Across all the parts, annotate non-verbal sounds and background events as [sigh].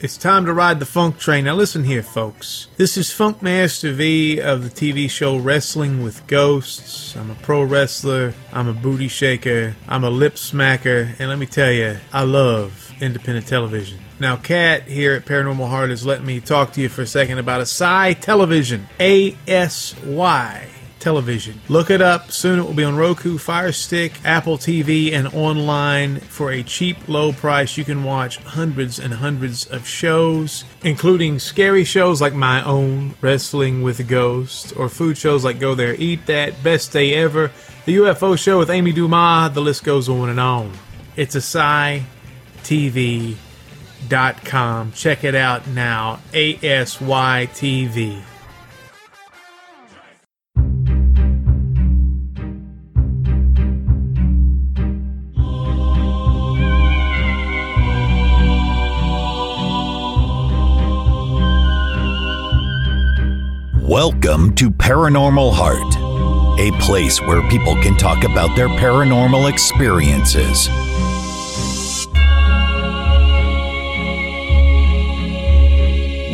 It's time to ride the funk train. Now, listen here, folks. This is Funk Master V of the TV show Wrestling with Ghosts. I'm a pro wrestler, I'm a booty shaker, I'm a lip smacker, and let me tell you, I love independent television. Now, Kat here at Paranormal Heart is letting me talk to you for a second about a Asy Television. A S Y television. Look it up. Soon it will be on Roku, Fire Stick, Apple TV, and online for a cheap, low price. You can watch hundreds and hundreds of shows, including scary shows like my own, Wrestling with Ghosts, or food shows like Go There, Eat That, Best Day Ever, the UFO show with Amy Dumas. The list goes on and on. It's Asy TV.com. Check it out now. ASY Welcome to Paranormal Heart, a place where people can talk about their paranormal experiences.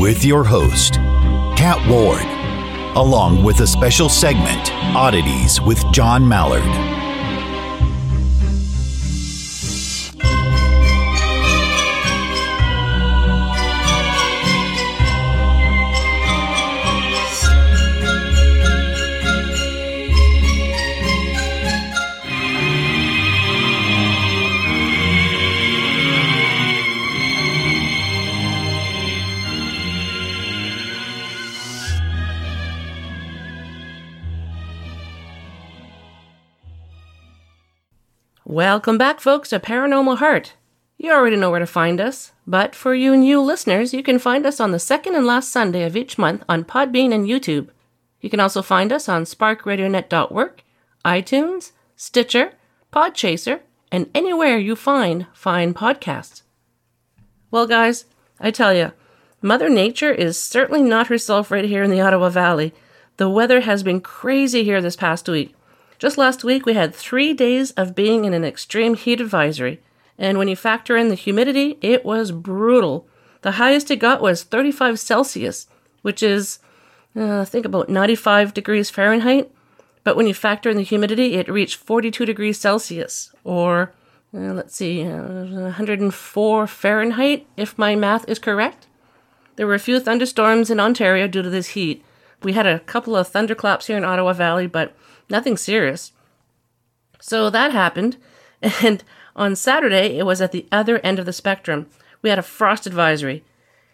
With your host, Kat Ward, along with a special segment, Oddities with John Mallard. Welcome back, folks, to Paranormal Heart. You already know where to find us, but for you new listeners, you can find us on the second and last Sunday of each month on Podbean and YouTube. You can also find us on sparkradionet.work, iTunes, Stitcher, Podchaser, and anywhere you find fine podcasts. Well, guys, I tell you, Mother Nature is certainly not herself right here in the Ottawa Valley. The weather has been crazy here this past week. Just last week, we had three days of being in an extreme heat advisory, and when you factor in the humidity, it was brutal. The highest it got was 35 Celsius, which is, uh, I think, about 95 degrees Fahrenheit. But when you factor in the humidity, it reached 42 degrees Celsius, or uh, let's see, uh, 104 Fahrenheit, if my math is correct. There were a few thunderstorms in Ontario due to this heat. We had a couple of thunderclaps here in Ottawa Valley, but nothing serious. So that happened, [laughs] and on Saturday it was at the other end of the spectrum. We had a frost advisory.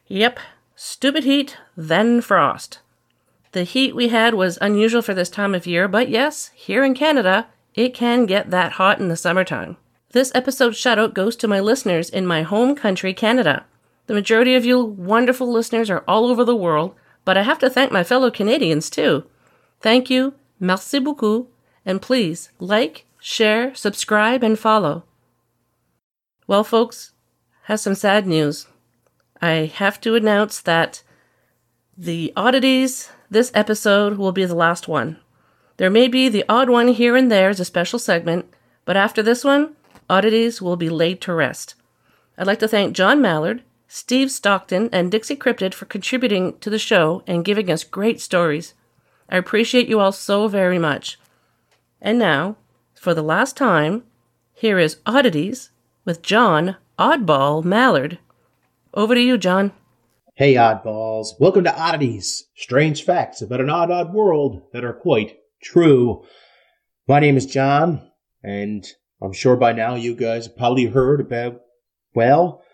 Yep, stupid heat, then frost. The heat we had was unusual for this time of year, but yes, here in Canada, it can get that hot in the summertime. This episode shoutout goes to my listeners in my home country, Canada. The majority of you wonderful listeners are all over the world, but I have to thank my fellow Canadians too. Thank you, Merci beaucoup, and please like, share, subscribe, and follow. Well, folks, has some sad news. I have to announce that the oddities this episode will be the last one. There may be the odd one here and there as a special segment, but after this one, oddities will be laid to rest. I'd like to thank John Mallard, Steve Stockton, and Dixie Cryptid for contributing to the show and giving us great stories. I appreciate you all so very much. And now, for the last time, here is Oddities with John Oddball Mallard. Over to you, John. Hey, oddballs. Welcome to Oddities, strange facts about an odd, odd world that are quite true. My name is John, and I'm sure by now you guys have probably heard about, well,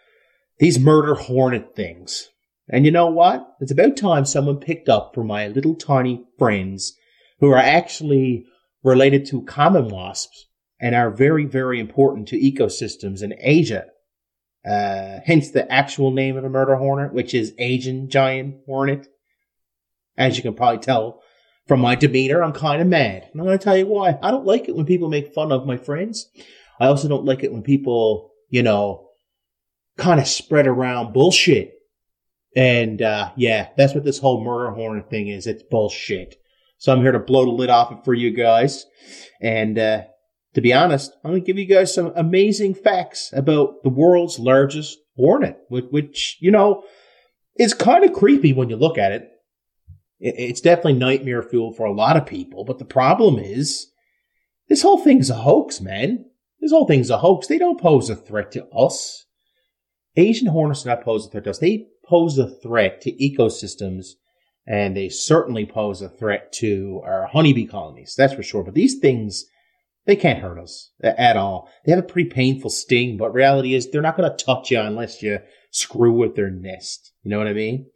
these murder hornet things. And you know what? It's about time someone picked up for my little tiny friends who are actually related to common wasps and are very, very important to ecosystems in Asia. Uh, hence the actual name of a murder hornet, which is Asian giant hornet. As you can probably tell from my demeanor, I'm kind of mad. And I'm going to tell you why. I don't like it when people make fun of my friends. I also don't like it when people, you know, kind of spread around bullshit and uh, yeah, that's what this whole murder hornet thing is. It's bullshit. So I'm here to blow the lid off it for you guys. And uh, to be honest, I'm going to give you guys some amazing facts about the world's largest hornet, which, which you know is kind of creepy when you look at it. It's definitely nightmare fuel for a lot of people, but the problem is this whole thing's a hoax, man. This whole thing's a hoax. They don't pose a threat to us. Asian hornets do not pose a threat to us. They pose a threat to ecosystems, and they certainly pose a threat to our honeybee colonies. That's for sure. But these things, they can't hurt us at all. They have a pretty painful sting, but reality is they're not going to touch you unless you screw with their nest. You know what I mean?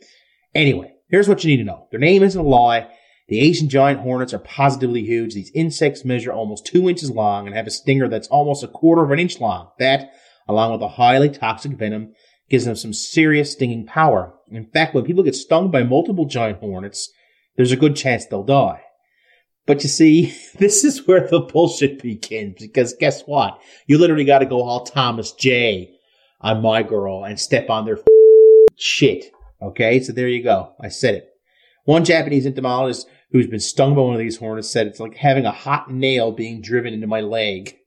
Anyway, here's what you need to know. Their name isn't a lie. The Asian giant hornets are positively huge. These insects measure almost two inches long and have a stinger that's almost a quarter of an inch long. That, along with a highly toxic venom, gives them some serious stinging power. In fact, when people get stung by multiple giant hornets, there's a good chance they'll die. But you see, [laughs] this is where the bullshit begins because guess what? You literally got to go all Thomas J on my girl and step on their [laughs] shit. Okay, so there you go. I said it. One Japanese entomologist who's been stung by one of these hornets said it's like having a hot nail being driven into my leg. [laughs]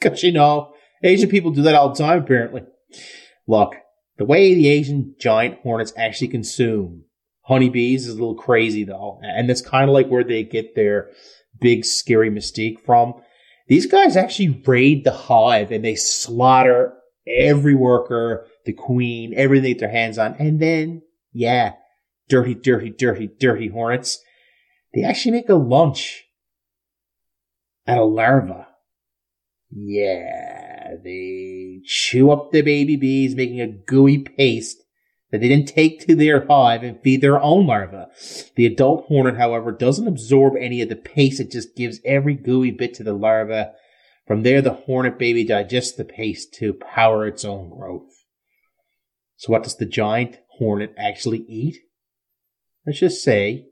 Because, you know, Asian people do that all the time, apparently. Look, the way the Asian giant hornets actually consume honeybees is a little crazy, though. And that's kind of like where they get their big, scary mystique from. These guys actually raid the hive and they slaughter every worker, the queen, everything they get their hands on. And then, yeah, dirty, dirty, dirty, dirty hornets. They actually make a lunch out of larva. Yeah, they chew up the baby bees, making a gooey paste that they then take to their hive and feed their own larvae. The adult hornet, however, doesn't absorb any of the paste. It just gives every gooey bit to the larva. From there, the hornet baby digests the paste to power its own growth. So what does the giant hornet actually eat? Let's just say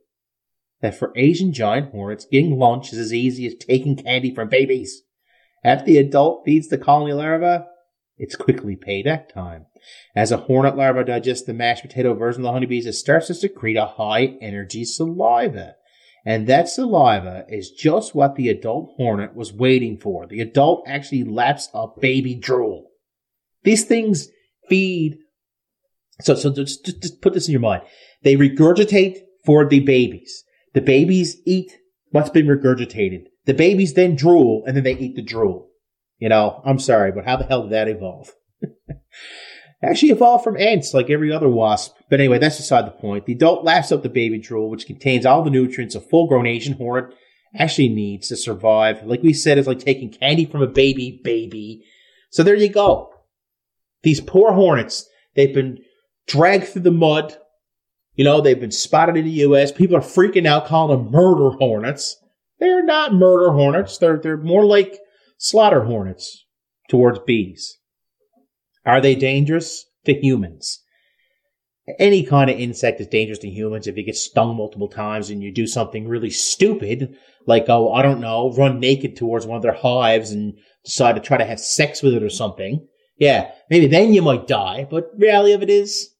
that for Asian giant hornets, getting lunch is as easy as taking candy from babies. After the adult feeds the colony larva, it's quickly payback time. As a hornet larva digests the mashed potato version of the honeybees, it starts to secrete a high energy saliva. And that saliva is just what the adult hornet was waiting for. The adult actually laps up baby drool. These things feed. So, so just, just put this in your mind. They regurgitate for the babies. The babies eat what's been regurgitated. The babies then drool and then they eat the drool. You know, I'm sorry, but how the hell did that evolve? [laughs] Actually evolved from ants like every other wasp. But anyway, that's beside the point. The adult laps up the baby drool, which contains all the nutrients a full grown Asian hornet actually needs to survive. Like we said, it's like taking candy from a baby baby. So there you go. These poor hornets, they've been dragged through the mud, you know, they've been spotted in the U.S. People are freaking out, calling them murder hornets. They're not murder hornets. They're they're more like slaughter hornets towards bees. Are they dangerous to humans? Any kind of insect is dangerous to humans if you get stung multiple times and you do something really stupid, like, oh, I don't know, run naked towards one of their hives and decide to try to have sex with it or something. Yeah, maybe then you might die, but reality of it is,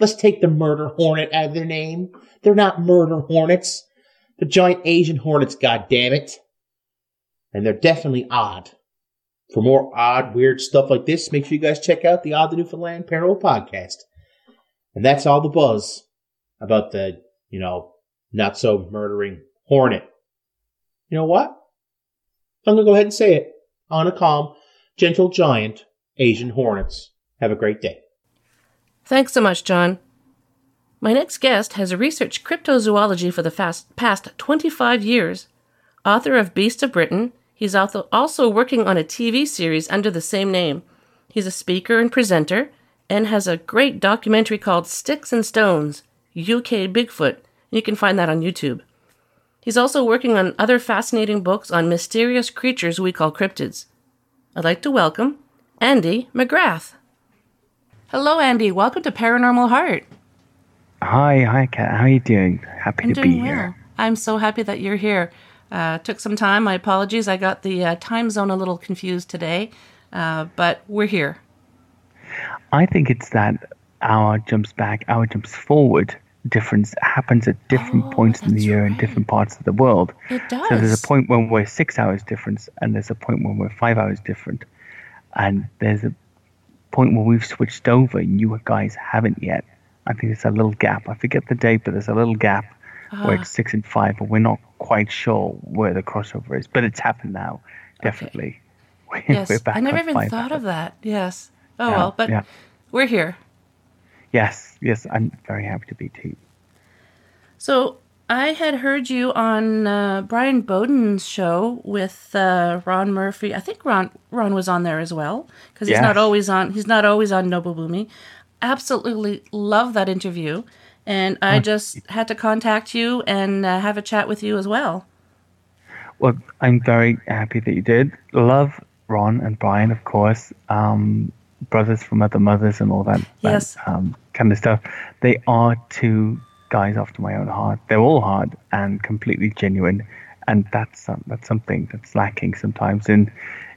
Let's take the murder hornet out of their name. They're not murder hornets. They're giant Asian hornets, God damn it! And they're definitely odd. For more odd, weird stuff like this, make sure you guys check out the Odd the Newfoundland Paranormal Podcast. And that's all the buzz about the, you know, not so murdering hornet. You know what? I'm going to go ahead and say it. On a calm, gentle giant Asian hornets. Have a great day. Thanks so much, John. My next guest has researched cryptozoology for the fast, past 25 years. Author of Beast of Britain, he's also working on a TV series under the same name. He's a speaker and presenter and has a great documentary called Sticks and Stones UK Bigfoot. You can find that on YouTube. He's also working on other fascinating books on mysterious creatures we call cryptids. I'd like to welcome Andy McGrath. Hello, Andy. Welcome to Paranormal Heart. Hi, hi, Kat. How are you doing? Happy I'm to doing be here. Well. I'm so happy that you're here. Uh, took some time. My apologies. I got the uh, time zone a little confused today, uh, but we're here. I think it's that hour jumps back, hour jumps forward difference happens at different Oh, points in the year in different parts of the world. It does. So there's a point when we're six hours difference, and there's a point when we're five hours different, and there's a point where we've switched over and you guys haven't yet. I think there's a little gap. I forget the date, but there's a little gap where it's six and five, but we're not quite sure where the crossover is. But it's happened now, definitely. [laughs] Yes, we're I never even thought of that. Yes. Oh Yeah, well, but yeah. we're here. Yes, yes, I'm very happy to be too. So I had heard you on uh, Brian Bowden's show with uh, Ron Murphy. I think Ron Ron was on there as well because he's not always on. He's not always on Nobubumi. Absolutely love that interview, and I just had to contact you and uh, have a chat with you as well. Well, I'm very happy that you did. Love Ron and Brian, of course. Um, brothers from other mothers and all that, Yes. that um, kind of stuff. They are two guys after my own heart. They're all hard and completely genuine, and that's um, that's something that's lacking sometimes in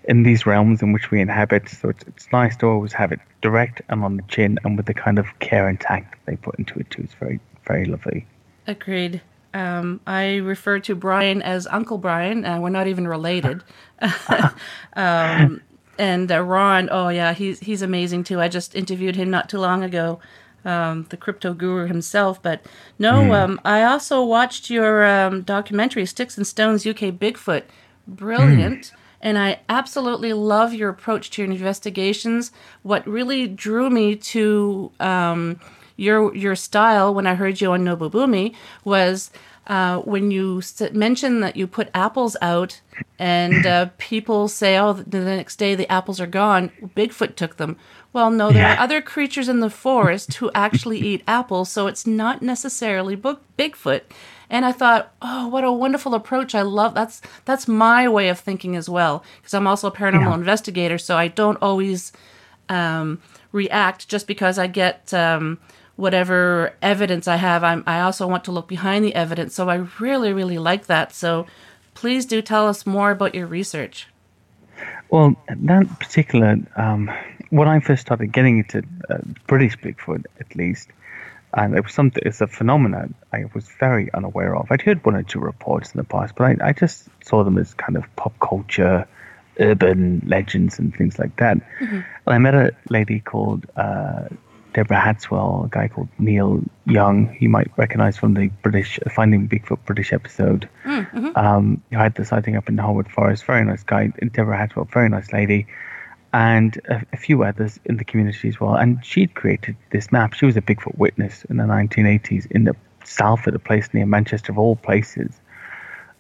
in these realms in which we inhabit. So it's it's nice to always have it direct and on the chin, and with the kind of care and tact that they put into it too. It's very very lovely. Agreed. Um, I refer to Brian as Uncle Brian. Uh, we're not even related. [laughs] um, and uh, Ron, oh yeah, he's he's amazing too. I just interviewed him not too long ago, um, the crypto guru himself. But no, um, I also watched your um, documentary, Sticks and Stones UK Bigfoot. Brilliant. And I absolutely love your approach to your investigations. What really drew me to um, your your style when I heard you on Nobubumi was uh, when you mentioned that you put apples out and uh, people say, "Oh, the next day the apples are gone." Bigfoot took them. Well, no, there are other creatures in the forest who actually eat apples, so it's not necessarily Bigfoot. And I thought, oh, what a wonderful approach! I love that's that's my way of thinking as well, because I'm also a paranormal Yeah. investigator, so I don't always um, react just because I get um, whatever evidence I have. I'm, I also want to look behind the evidence. So I really, really like that. So please do tell us more about your research. Well, that particular, um, when I first started getting into uh, British Bigfoot, at least, and it was something, it's a phenomenon I was very unaware of. I'd heard one or two reports in the past, but I, I just saw them as kind of pop culture, urban legends, and things like that. And I met a lady called uh, Deborah Hatswell, a guy called Neil Young, you might recognize from the British Finding Bigfoot British episode. Um, who had the sighting up in the Harwood Forest. Very nice guy. Deborah Hatswell, very nice lady. And a, a few others in the community as well. And she'd created this map. She was a Bigfoot witness in the 1980s in the Salford, a place near Manchester, of all places,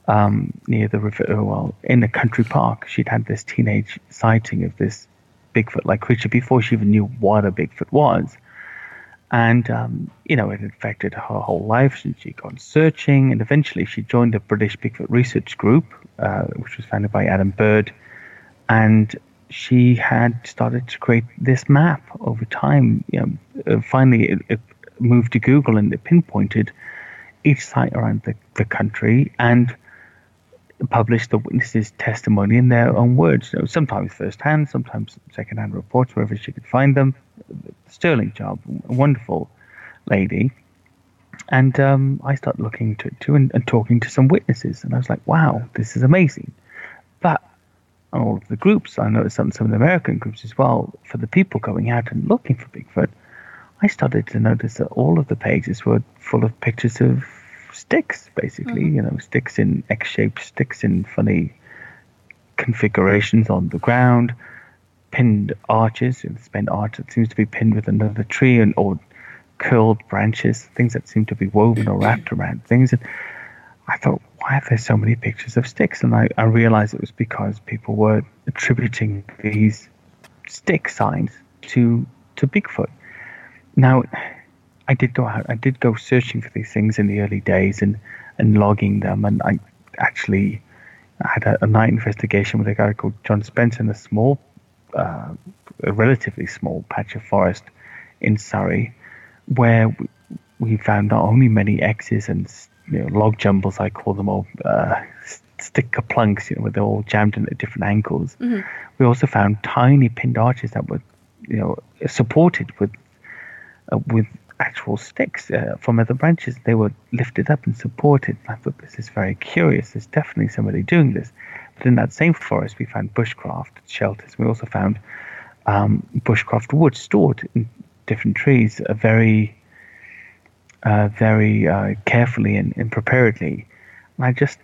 um, near the River Irwell, in a country park. She'd had this teenage sighting of this Bigfoot like creature before she even knew what a Bigfoot was and um, you know it affected her whole life. she'd gone searching, and eventually she joined the British Bigfoot Research Group, uh, which was founded by Adam Bird, and she had started to create this map over time. You know, uh, finally it, it moved to Google and it pinpointed each site around the, the country and published the witnesses' testimony in their own words. You know, sometimes firsthand, sometimes secondhand reports, wherever she could find them. Sterling job, wonderful lady. And um, I started looking to, to and, and talking to some witnesses, and I was like, "Wow, this is amazing." But on all of the groups, I noticed some some of the American groups as well. For the people going out and looking for Bigfoot, I started to notice that all of the pages were full of pictures of sticks, basically. Mm-hmm. You know, sticks in X-shaped, sticks in funny configurations on the ground, pinned arches, spent arch that seems to be pinned with another tree, and or curled branches, things that seem to be woven or wrapped around things. And I thought, why are there so many pictures of sticks? And I, I realized it was because people were attributing these stick signs to to Bigfoot. Now, I did go out. I did go searching for these things in the early days and and logging them. And I actually had a, a night investigation with a guy called John Spencer in a small, uh, a relatively small patch of forest in Surrey, where we, we found not only many X's and you know, log jumbles, I call them all, uh, stick plunks, you know, where they're all jammed in at different angles. We also found tiny pinned arches that were, you know, supported with uh, with actual sticks uh, from other branches. They were lifted up and supported. I thought this is very curious. There's definitely somebody doing this. But in that same forest, we found bushcraft shelters. We also found um, bushcraft wood stored in different trees, uh, very, uh, very uh, carefully and, and preparedly. And I just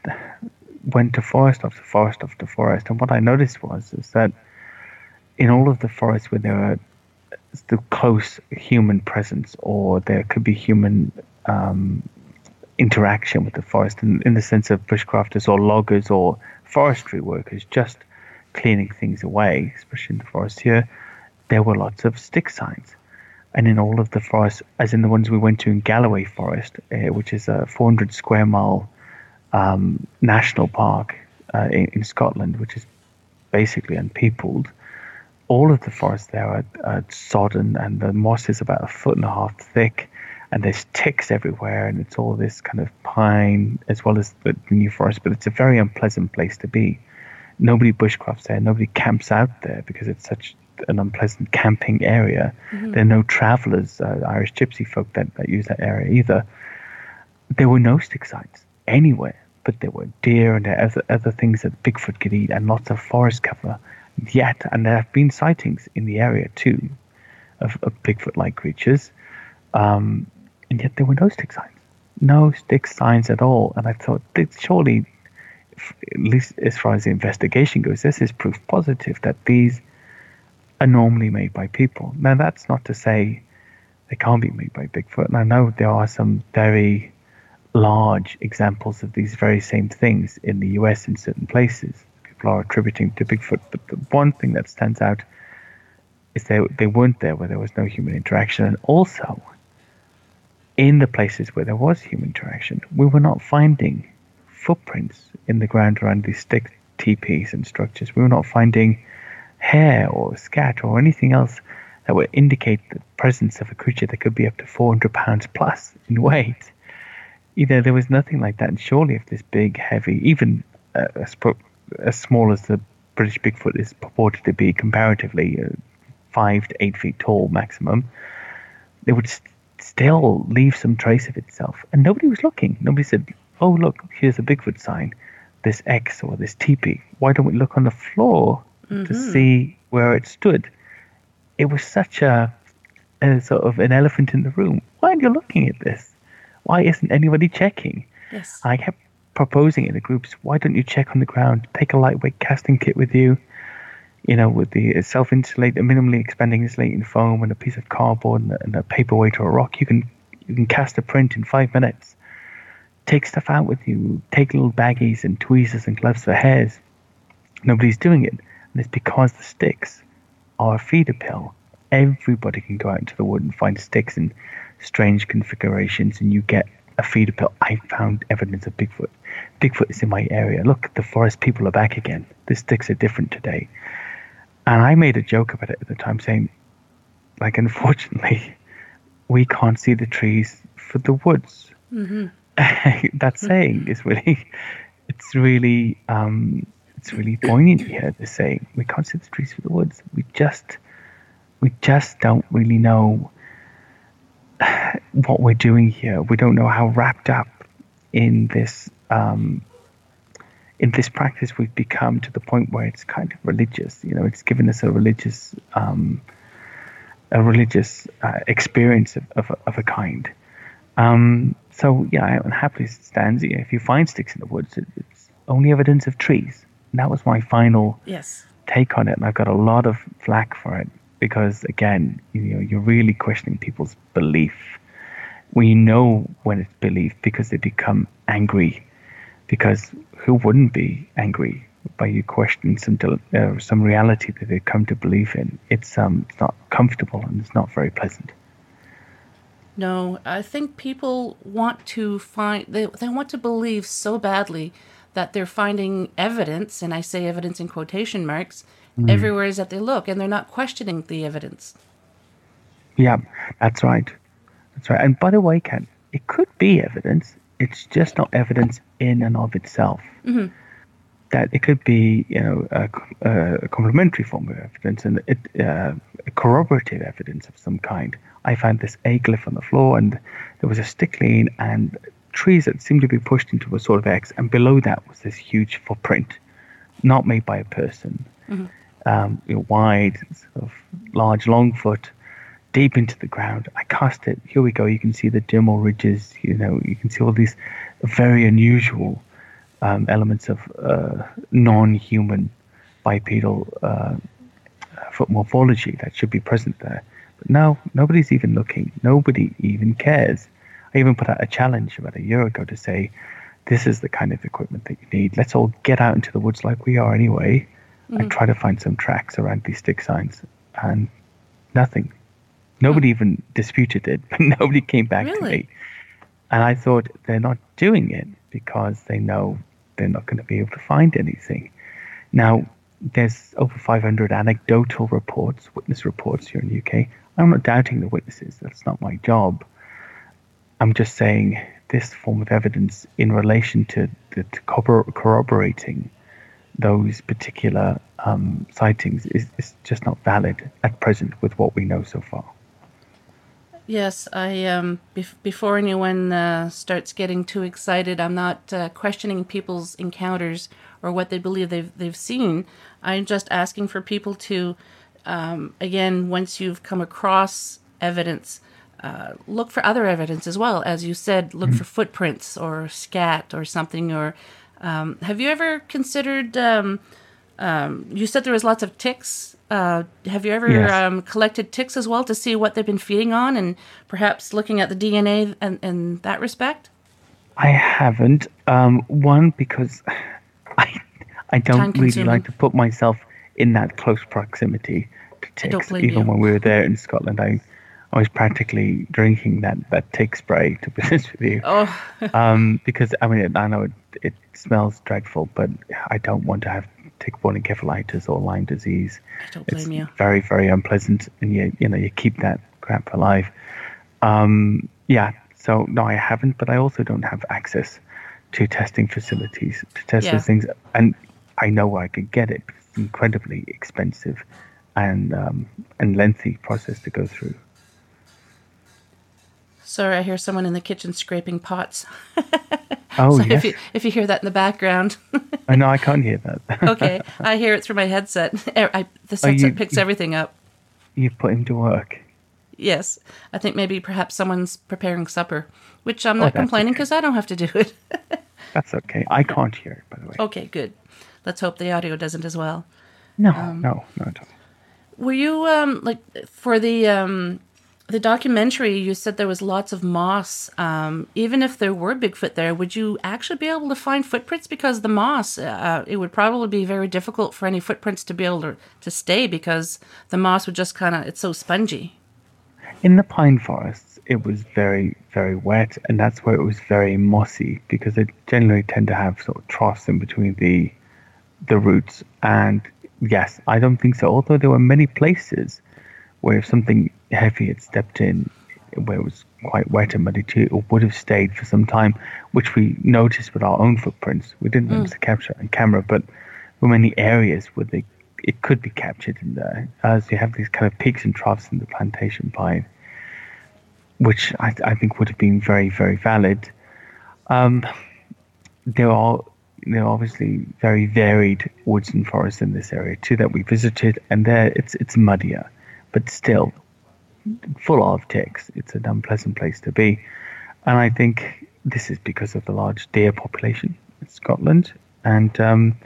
went to forest after forest after forest, and what I noticed was is that in all of the forests where there are the close human presence, or there could be human um, interaction with the forest, in, in the sense of bushcrafters or loggers or forestry workers just cleaning things away, especially in the forest here, there were lots of stick signs. And in all of the forests, as in the ones we went to in Galloway Forest, uh, which is a 400 square mile um, national park uh, in, in, Scotland, which is basically unpeopled, all of the forests there are, are sodden and the moss is about a foot and a half thick and there's ticks everywhere and it's all this kind of pine as well as the new forest but it's a very unpleasant place to be. Nobody bushcrafts there. Nobody camps out there because it's such an unpleasant camping area. Mm-hmm. there are no travelers uh, irish gypsy folk that, that use that area either. There were no stick signs anywhere but there were deer and there other, other things that bigfoot could eat and lots of forest cover. Yet and there have been sightings in the area too of, of bigfoot-like creatures. Um, and yet there were no stick signs, no stick signs at all. And I thought, surely, at least as far as the investigation goes, this is proof positive that these are normally made by people. Now, that's not to say they can't be made by Bigfoot. And I know there are some very large examples of these very same things in the US in certain places. People are attributing to Bigfoot. But the one thing that stands out is they, they weren't there where there was no human interaction. And also, in the places where there was human interaction, we were not finding footprints in the ground around these stick teepees and structures. We were not finding hair or scat or anything else that would indicate the presence of a creature that could be up to 400 pounds plus in weight. Either there was nothing like that, and surely if this big, heavy, even uh, as, as small as the British Bigfoot is purported to be comparatively, uh, five to eight feet tall maximum, it would still leave some trace of itself. And nobody was looking. Nobody said, oh, look, here's a Bigfoot sign, this X or this teepee. Why don't we look on the floor mm-hmm. to see where it stood? It was such a, a sort of an elephant in the room. Why aren't you looking at this? Why isn't anybody checking? Yes. I kept proposing in the groups, why don't you check on the ground? Take a lightweight casting kit with you you know, with the self-insulate, minimally expanding insulating foam and a piece of cardboard and a, and a paperweight or a rock, you can you can cast a print in five minutes. Take stuff out with you. Take little baggies and tweezers and gloves for hairs. Nobody's doing it, and it's because the sticks are a feeder pill. Everybody can go out into the wood and find sticks in strange configurations, and you get a feeder pill. I found evidence of Bigfoot. Bigfoot is in my area. Look, the forest people are back again. The sticks are different today. And I made a joke about it at the time, saying, like, unfortunately, we can't see the trees for the woods. Mm-hmm. [laughs] that saying is really, it's really, um, it's really poignant here. The saying, we can't see the trees for the woods. We just, we just don't really know [sighs] what we're doing here. We don't know how wrapped up in this um, in this practice we've become to the point where it's kind of religious. You know, it's given us a religious um, a religious uh, experience of, of, of, a kind. Um, so yeah, and happily stands. if you find sticks in the woods, it, it's only evidence of trees. And that was my final yes. take on it, and I've got a lot of flack for it because again, you know, you're really questioning people's belief. We know when it's belief because they become angry because who wouldn't be angry by you questioning some uh, some reality that they come to believe in? It's um it's not comfortable and it's not very pleasant. No, I think people want to find they they want to believe so badly that they're finding evidence, and I say evidence in quotation marks, mm. everywhere that they look, and they're not questioning the evidence. Yeah, that's right. That's right. And by the way, Ken, it could be evidence it's just not evidence in and of itself. Mm-hmm. That it could be, you know, a, a complementary form of evidence and it, uh, corroborative evidence of some kind. I found this A glyph on the floor, and there was a stick lean and trees that seemed to be pushed into a sort of X, and below that was this huge footprint, not made by a person. Mm-hmm. um, you know, wide, sort of large, long foot, deep into the ground. I cast it. Here we go. You can see the dermal ridges. You know, you can see all these very unusual um, elements of uh, non-human bipedal uh, foot morphology that should be present there. But now nobody's even looking. Nobody even cares. I even put out a challenge about a year ago to say, this is the kind of equipment that you need. Let's all get out into the woods like we are anyway mm. and try to find some tracks around these stick signs. And nothing. Nobody even disputed it, but [laughs] nobody came back really? to me. And I thought they're not doing it because they know they're not going to be able to find anything. Now, there's over 500 anecdotal reports, witness reports here in the UK. I'm not doubting the witnesses. That's not my job. I'm just saying this form of evidence in relation to, to, to corroborating those particular um, sightings is, is just not valid at present with what we know so far. Yes, I um bef- before anyone uh, starts getting too excited, I'm not uh, questioning people's encounters or what they believe they've they've seen. I'm just asking for people to, um, again, once you've come across evidence, uh, look for other evidence as well. As you said, look mm-hmm. for footprints or scat or something. Or um, have you ever considered? Um, um you said there was lots of ticks uh, have you ever yes. um, collected ticks as well to see what they've been feeding on and perhaps looking at the DNA in, in that respect? I haven't. Um, one, because [laughs] I, I don't really like to put myself in that close proximity to ticks. Even you. when we were there in Scotland, I, I was practically drinking that, that tick spray, to be [laughs] honest with you. Oh. um, because, I mean, I know it, it smells dreadful, but I don't want to have tick-borne encephalitis or Lyme disease. I don't blame it's you. Very, very unpleasant, and you you know you keep that crap alive. Um, yeah. So no, I haven't, but I also don't have access to testing facilities to test yeah. those things, and I know where I could get it. It's incredibly expensive and um, and lengthy process to go through. Sorry, I hear someone in the kitchen scraping pots. [laughs] Oh, [laughs] so yes. if you if you hear that in the background. [laughs] I know I can't hear that. okay, I hear it through my headset. I, the headset you, picks everything up. You've put him to work. Yes, I think maybe perhaps someone's preparing supper, which I'm not oh, complaining because okay. I don't have to do it. that's okay. I can't hear it, by the way. Okay, good. Let's hope the audio doesn't as well. No, um, no, not at all. Were you um like for the um the documentary, you said there was lots of moss. Um, even if there were Bigfoot there, would you actually be able to find footprints? Because the moss, uh, it would probably be very difficult for any footprints to be able to, to stay because the moss would just kind of, it's so spongy. In the pine forests, it was very, very wet, and that's where it was very mossy because they generally tend to have sort of troughs in between the the roots. And yes, I don't think so. Although there were many places where if something heavy had stepped in, where it was quite wet and muddy too, it would have stayed for some time, which we noticed with our own footprints. We didn't mm. manage to capture on camera, but there were many areas where they it could be captured in there, as you have these kind of peaks and troughs in the plantation pine, which I, I think would have been very, very valid. Um, there are there are obviously very varied woods and forests in this area too that we visited, and there it's it's muddier but still full of ticks. It's an unpleasant place to be. And I think this is because of the large deer population in Scotland. And um,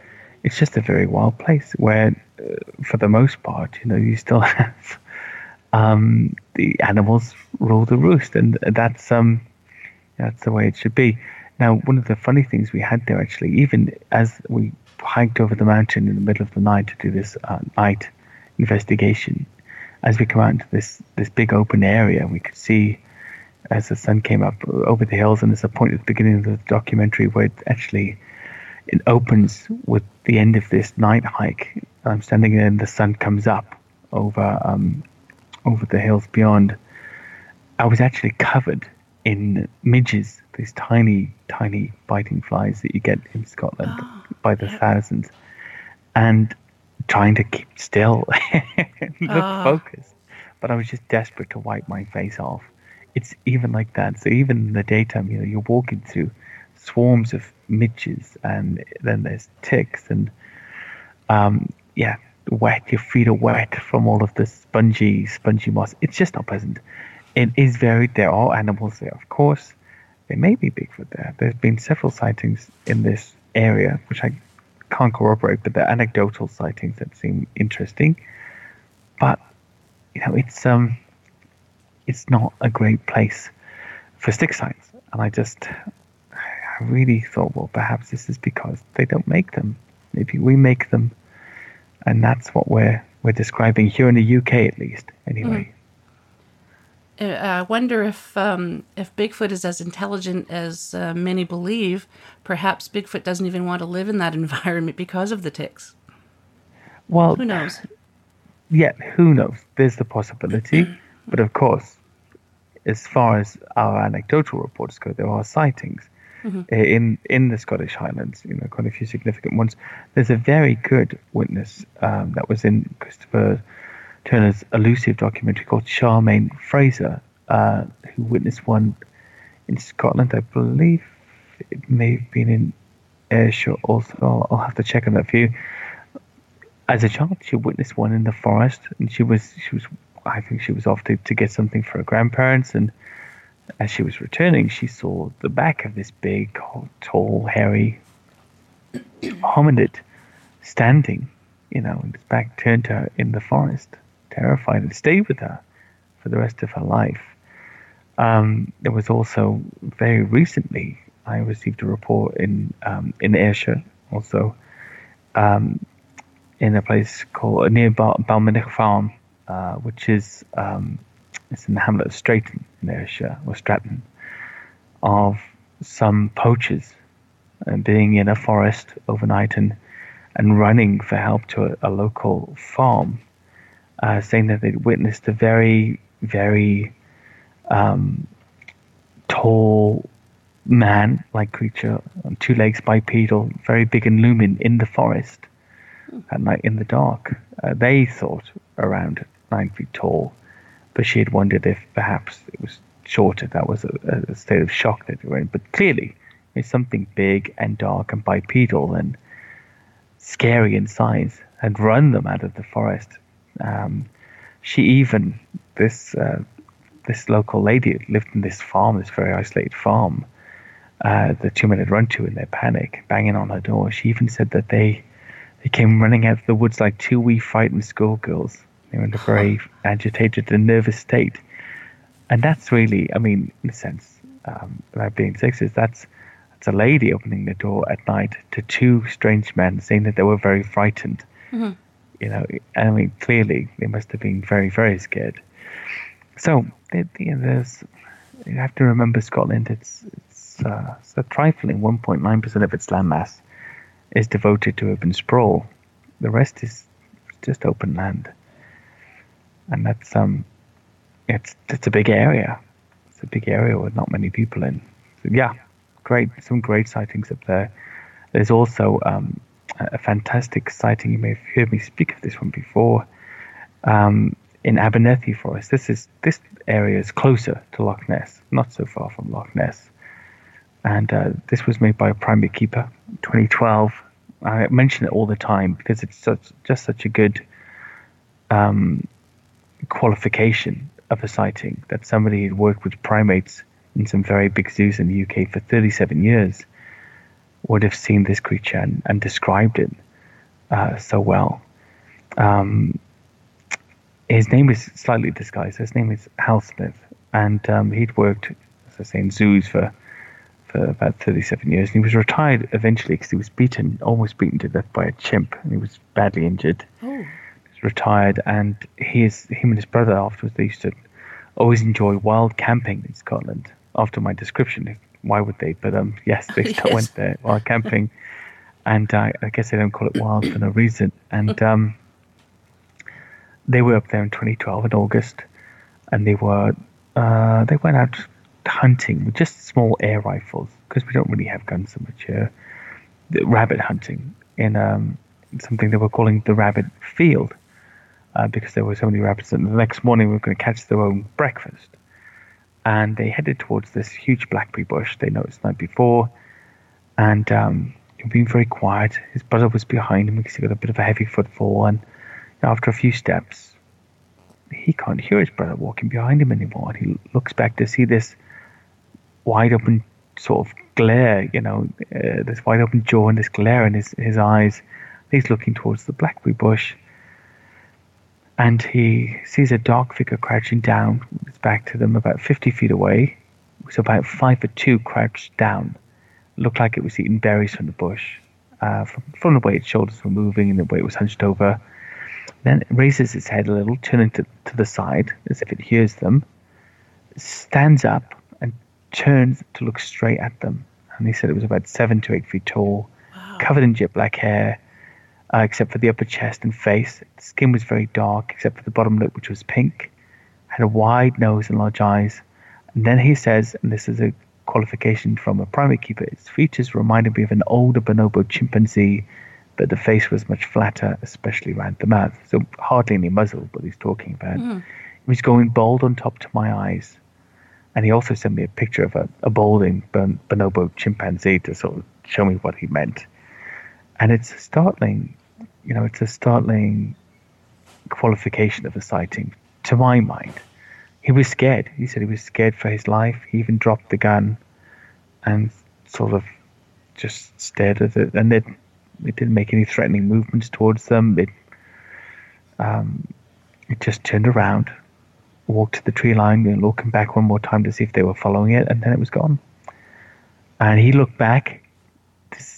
it's just a very wild place where, uh, for the most part, you know, you still [laughs] have um, the animals rule the roost. And that's, um, that's the way it should be. Now, one of the funny things we had there, actually, even as we hiked over the mountain in the middle of the night to do this uh, night investigation, as we come out into this this big open area, we could see as the sun came up over the hills, and there's a point at the beginning of the documentary where it actually it opens with the end of this night hike. I'm standing there, and the sun comes up over um, over the hills beyond. I was actually covered in midges, these tiny, tiny biting flies that you get in Scotland oh, [gasps] by the yeah. thousands, and trying to keep still, [laughs] look uh. focused. But I was just desperate to wipe my face off. It's even like that. So even in the daytime, you know, you're walking through swarms of midges, and then there's ticks, and um, yeah, wet. Your feet are wet from all of the spongy, spongy moss. It's just not pleasant. It is very. There are animals there, of course. There may be Bigfoot there. There's been several sightings in this area, which I can't corroborate, but they're anecdotal sightings that seem interesting. But you know, it's um, it's not a great place for stick signs, and I just, I really thought, well, perhaps this is because they don't make them. Maybe we make them, and that's what we're we're describing here in the UK, at least, anyway. Uh, I wonder if um, if Bigfoot is as intelligent as uh, many believe. Perhaps Bigfoot doesn't even want to live in that [laughs] environment because of the ticks. Well, Who knows? yeah, who knows? There's the possibility, [clears throat] but of course, as far as our anecdotal reports go, there are sightings uh, in in the Scottish Highlands. You know, quite a few significant ones. There's a very good witness um, that was in Christopher Turner's elusive documentary called Charmaine Fraser, uh, who witnessed one in Scotland, I believe. It may have been in Ayrshire also. I'll, have to check on that for you as a child, she witnessed one in the forest, and she was she was I think she was off to, to get something for her grandparents, and as she was returning, she saw the back of this big, tall, hairy [coughs] hominid standing, you know, with its back turned to her in the forest, terrified, and stayed with her for the rest of her life. Um, there was also very recently I received a report in um, in Ayrshire, also um, in a place called near Bal- Farm, uh, which is um, it's in the hamlet of Straiton in Ayrshire or Stratton, of some poachers uh, being in a forest overnight and and running for help to a, a local farm, uh, saying that they'd witnessed a very very um, tall man-like creature on two legs bipedal, very big and looming in the forest at night in the dark. Uh, they thought around nine feet tall, but she had wondered if perhaps it was shorter. That was a, a state of shock that they were in. But clearly, it's something big and dark and bipedal and scary in size had run them out of the forest. Um, she even this uh, this local lady who lived in this farm, this very isolated farm. Uh, the two men had run to in their panic, banging on her door. She even said that they they came running out of the woods like two wee frightened schoolgirls. They were in a [laughs] very agitated and nervous state. And that's really, I mean, in a sense, um, without being sexist, that's that's a lady opening the door at night to two strange men, saying that they were very frightened. Mm-hmm. You know, I mean, clearly they must have been very, very scared. So, you know, there's you have to remember Scotland. It's it's, uh, it's a trifling 1.9 percent of its landmass is devoted to urban sprawl. The rest is just open land, and that's um, it's it's a big area. It's a big area with not many people in. So yeah, great, some great sightings up there. There's also um, a fantastic sighting. You may have heard me speak of this one before. Um, in Abernethy Forest, this is this area is closer to Loch Ness, not so far from Loch Ness and uh, this was made by a primate keeper 2012 i mention it all the time because it's such, just such a good um, qualification of a sighting that somebody had worked with primates in some very big zoos in the uk for 37 years would have seen this creature and, and described it uh, so well um, his name is slightly disguised his name is hal smith and um, he'd worked as i say in zoos for for about 37 years. And he was retired eventually because he was beaten, almost beaten to death by a chimp. And he was badly injured. Oh. He retired, and his, him and his brother afterwards, they used to always enjoy wild camping in Scotland. After my description, why would they? But um, yes, [laughs] they still Yes. went there while camping. And uh, I guess they don't call it wild for no reason. And um, they were up there in 2012 in August, and they were uh, they went out hunting with just small air rifles because we don't really have guns so much here. The rabbit hunting in um, something they were calling the rabbit field uh, because there were so many rabbits. And the next morning we were going to catch their own breakfast. And they headed towards this huge blackberry bush they noticed the night before. And um, been very quiet. His brother was behind him because he got a bit of a heavy footfall. And After a few steps, he can't hear his brother walking behind him anymore. And he looks back to see this wide open sort of glare, you know, uh, this wide open jaw and this glare in his, his eyes. He's looking towards the blackberry bush. And he sees a dark figure crouching down, his back to them, about 50 feet away. It was about five foot two crouched down. looked like it was eating berries from the bush. Uh, from, from the way its shoulders were moving and the way it was hunched over. Then it raises its head a little, turning to, to the side as if it hears them, stands up and turns to look straight at them. And he said it was about seven to eight feet tall, covered in jet black hair, uh, except for the upper chest and face. The skin was very dark, except for the bottom lip, which was pink. Had a wide nose and large eyes. And then he says, and this is a qualification from a primate keeper, its features reminded me of an older bonobo chimpanzee, but the face was much flatter, especially around the mouth. So hardly any muzzle, but he's talking about. Mm. It was going bald on top to my eyes. And he also sent me a picture of a, a balding bon- bonobo chimpanzee to sort of show me what he meant. And it's a startling, you know, it's a startling qualification of a sighting, to my mind. He was scared. He said he was scared for his life. He even dropped the gun and sort of just stared at it. And it, it didn't make any threatening movements towards them. It, um, it just turned around, walked to the tree line, and looking back one more time to see if they were following it, and then it was gone. And he looked back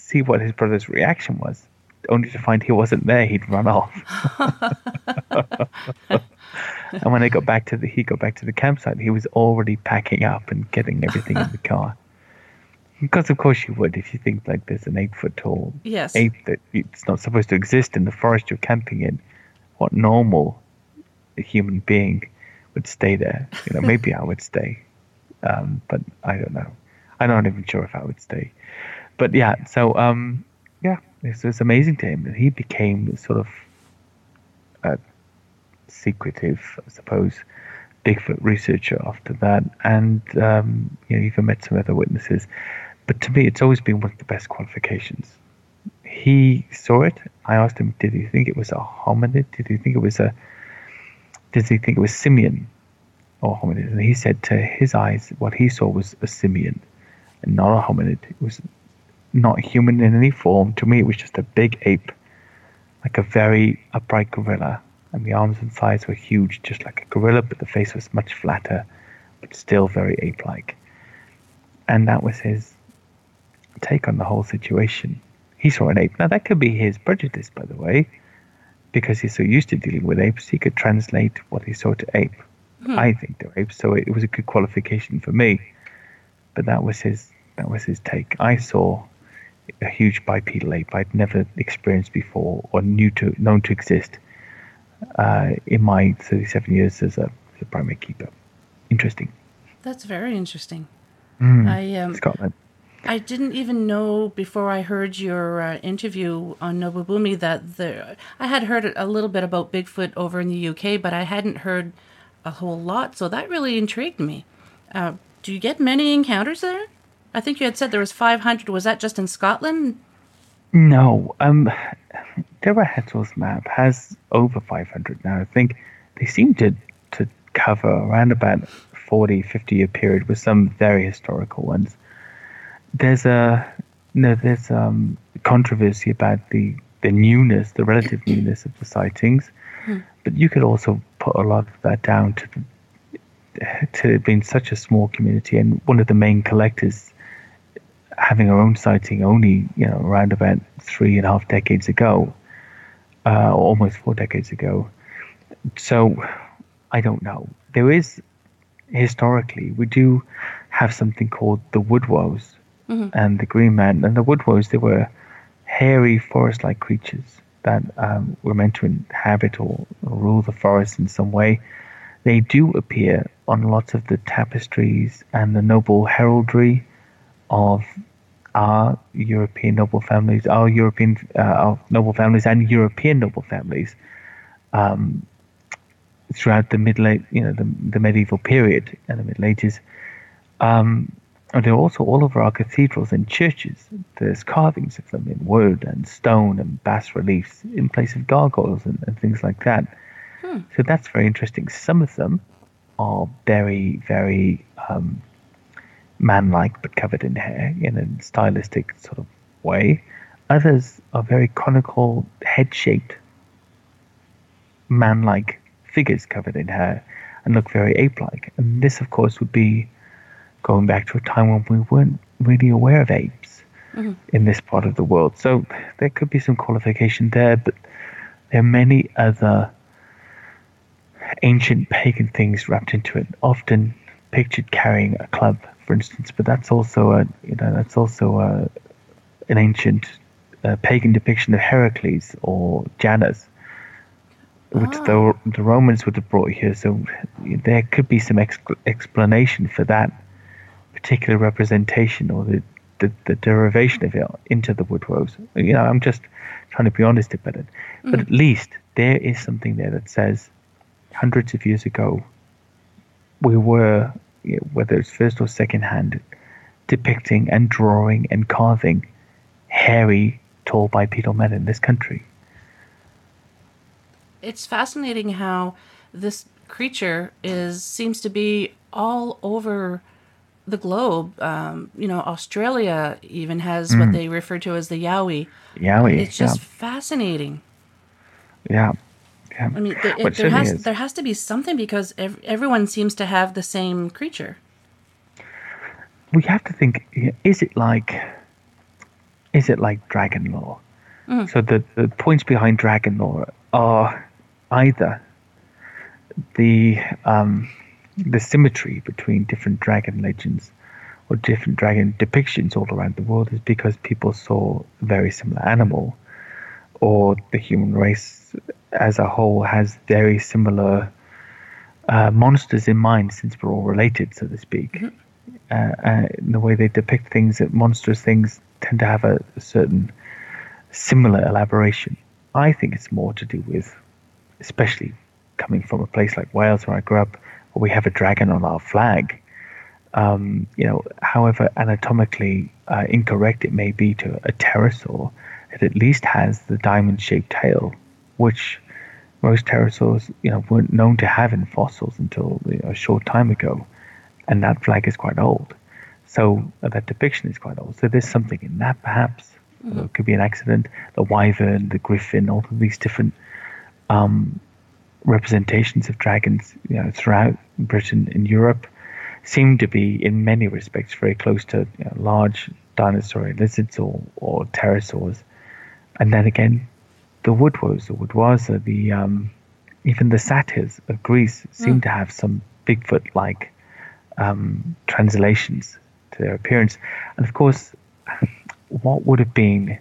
see what his brother's reaction was, only to find he wasn't there. He'd run off. [laughs] and when they got back to the he got back to the campsite, he was already packing up and getting everything in the car. Because of course you would if you think like there's an eight foot tall Yes. ape that it's not supposed to exist in the forest you're camping in. What normal human being would stay there? You know, maybe I would stay, um, but I don't know. I'm not even sure if I would stay. But yeah, so um, yeah, it was amazing to him, and he became sort of a secretive, I suppose, Bigfoot researcher after that, and um, you know, even met some other witnesses. But to me, it's always been one of the best qualifications. He saw it. I asked him, did he think it was a hominid? Did he think it was a? Did he think it was simian or hominid? And he said, to his eyes, what he saw was a simian, and not a hominid. It was not human in any form. To me, it was just a big ape, like a very upright gorilla, and the arms and thighs were huge, just like a gorilla, but the face was much flatter, but still very ape-like. And that was his take on the whole situation. He saw an ape. Now that could be his prejudice, by the way, because he's so used to dealing with apes. He could translate what he saw to ape. Hmm. I think they're apes, so it was a good qualification for me. But that was his. That was his take. I saw a huge bipedal ape I'd never experienced before or knew to known to exist uh, in my 37 years as a, as a primate keeper. Interesting. That's very interesting. Mm. I um, Scotland. I didn't even know before I heard your uh, interview on Nobubumi that the I had heard a little bit about Bigfoot over in the UK, but I hadn't heard a whole lot. So that really intrigued me. Uh, do you get many encounters there? I think you had said there was 500. Was that just in Scotland? No, um, Deborah Hatswell's map has over 500 now. I think they seem to, to cover around about 40, 50 year period with some very historical ones. There's a no, there's um, controversy about the, the newness, the relative newness of the sightings, but you could also put a lot of that down to the, to it being such a small community and one of the main collectors having our own sighting only, you know, around about three and a half decades ago, uh, or almost four decades ago. So I don't know. There is historically we do have something called the Woodwose and the Green Man. And the Woodwose they were hairy forest-like creatures that um, were meant to inhabit or, or rule the forest in some way. They do appear on lots of the tapestries and the noble heraldry of our European noble families, our European uh, our noble families, and European noble families um, throughout the middle, you know, the, the medieval period and the Middle Ages. Um, and they're also all over our cathedrals and churches. There's carvings of them in wood and stone and bas reliefs in place of gargoyles and, and things like that. Hmm. So that's very interesting. Some of them are very, very um, man-like but covered in hair in a stylistic sort of way. Others are very conical, head-shaped, man-like figures covered in hair and look very ape-like. And this, of course, would be going back to a time when we weren't really aware of apes mm-hmm. in this part of the world. So there could be some qualification there, but there are many other ancient pagan things wrapped into it, often pictured carrying a club, for instance. But that's also a you know that's also a, an ancient uh, pagan depiction of Heracles or Janus, which the ah. the Romans would have brought here. So there could be some ex- explanation for that particular representation or the, the, the, derivation of it into the woodwose. You know, I'm just trying to be honest about it. Mm. But at least there is something there that says hundreds of years ago, we were, whether it's first or second hand, depicting and drawing and carving hairy, tall bipedal men in this country. It's fascinating how this creature is seems to be all over the globe. Um, you know, Australia even has mm. what they refer to as the Yowie. Yowie. It's just yeah. fascinating. Yeah. Yeah. I mean, it, there has is. there has to be something because ev- everyone seems to have the same creature. We have to think: is it like, is it like dragon lore? Mm. So the the points behind dragon lore are either the um, the symmetry between different dragon legends or different dragon depictions all around the world is because people saw a very similar animal, or the human race as a whole has very similar uh, monsters in mind, since we're all related, so to speak. Mm-hmm. Uh, uh, in the way they depict things, that monstrous things tend to have a, a certain similar elaboration. I think it's more to do with, especially coming from a place like Wales where I grew up, where we have a dragon on our flag. Um, you know, however anatomically uh, incorrect it may be to a pterosaur, it at least has the diamond-shaped tail, which most pterosaurs, you know, weren't known to have in fossils until you know, a short time ago, and that flag is quite old. So uh, that depiction is quite old. So there's something in that, perhaps. Mm-hmm. It could be an accident. The wyvern, the griffin, all of these different um, representations of dragons you know, throughout Britain and Europe seem to be, in many respects, very close to you know, large dinosaur lizards or, or pterosaurs. And then again, the woodwose, the woodwasa, the um, even the satyrs of Greece seem mm. to have some Bigfoot-like um, translations to their appearance. And of course, [laughs] what would have been,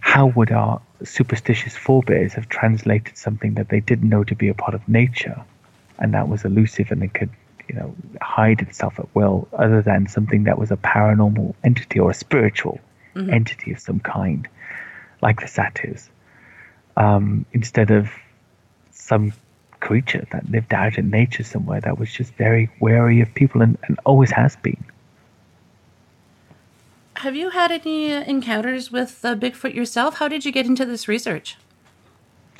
how would our superstitious forebears have translated something that they didn't know to be a part of nature, and that was elusive and it could, you know, hide itself at will, other than something that was a paranormal entity or a spiritual mm-hmm. entity of some kind, like the satyrs, um, instead of some creature that lived out in nature somewhere that was just very wary of people and, and always has been. Have you had any encounters with uh, Bigfoot yourself? How did you get into this research?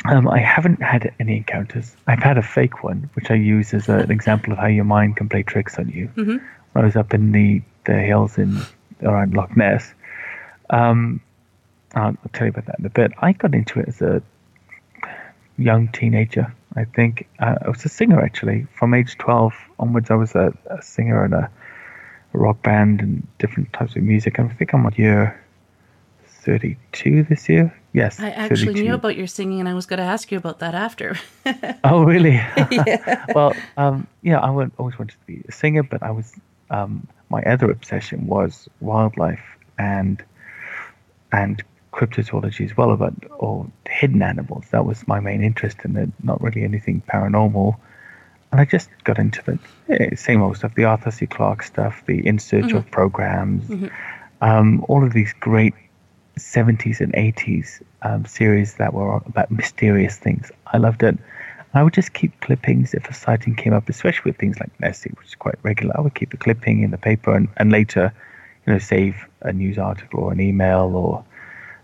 Um, I haven't had any encounters. I've had a fake one, which I use as a, an example of how your mind can play tricks on you. Mm-hmm. When I was up in the, the hills in around Loch Ness, um, I'll, tell you about that in a bit. I got into it as a young teenager. I think uh, I was a singer actually. From age twelve onwards, I was a, a singer and a rock band and different types of music. I think I'm on year 32 this year. Yes. I actually 32. knew about your singing and I was going to ask you about that after. [laughs] oh, really? [laughs] yeah. [laughs] well, um, yeah, I would, always wanted to be a singer, but I was, um, my other obsession was wildlife and, and cryptozoology as well, about or hidden animals. That was my main interest in it, not really anything paranormal and I just got into the yeah, same old stuff, the Arthur C. Clarke stuff, the In Search mm-hmm. of programs, mm-hmm. um, all of these great 70s and 80s um, series that were about mysterious things. I loved it. I would just keep clippings if a sighting came up, especially with things like Nessie, which is quite regular. I would keep a clipping in the paper and, and later, you know, save a news article or an email or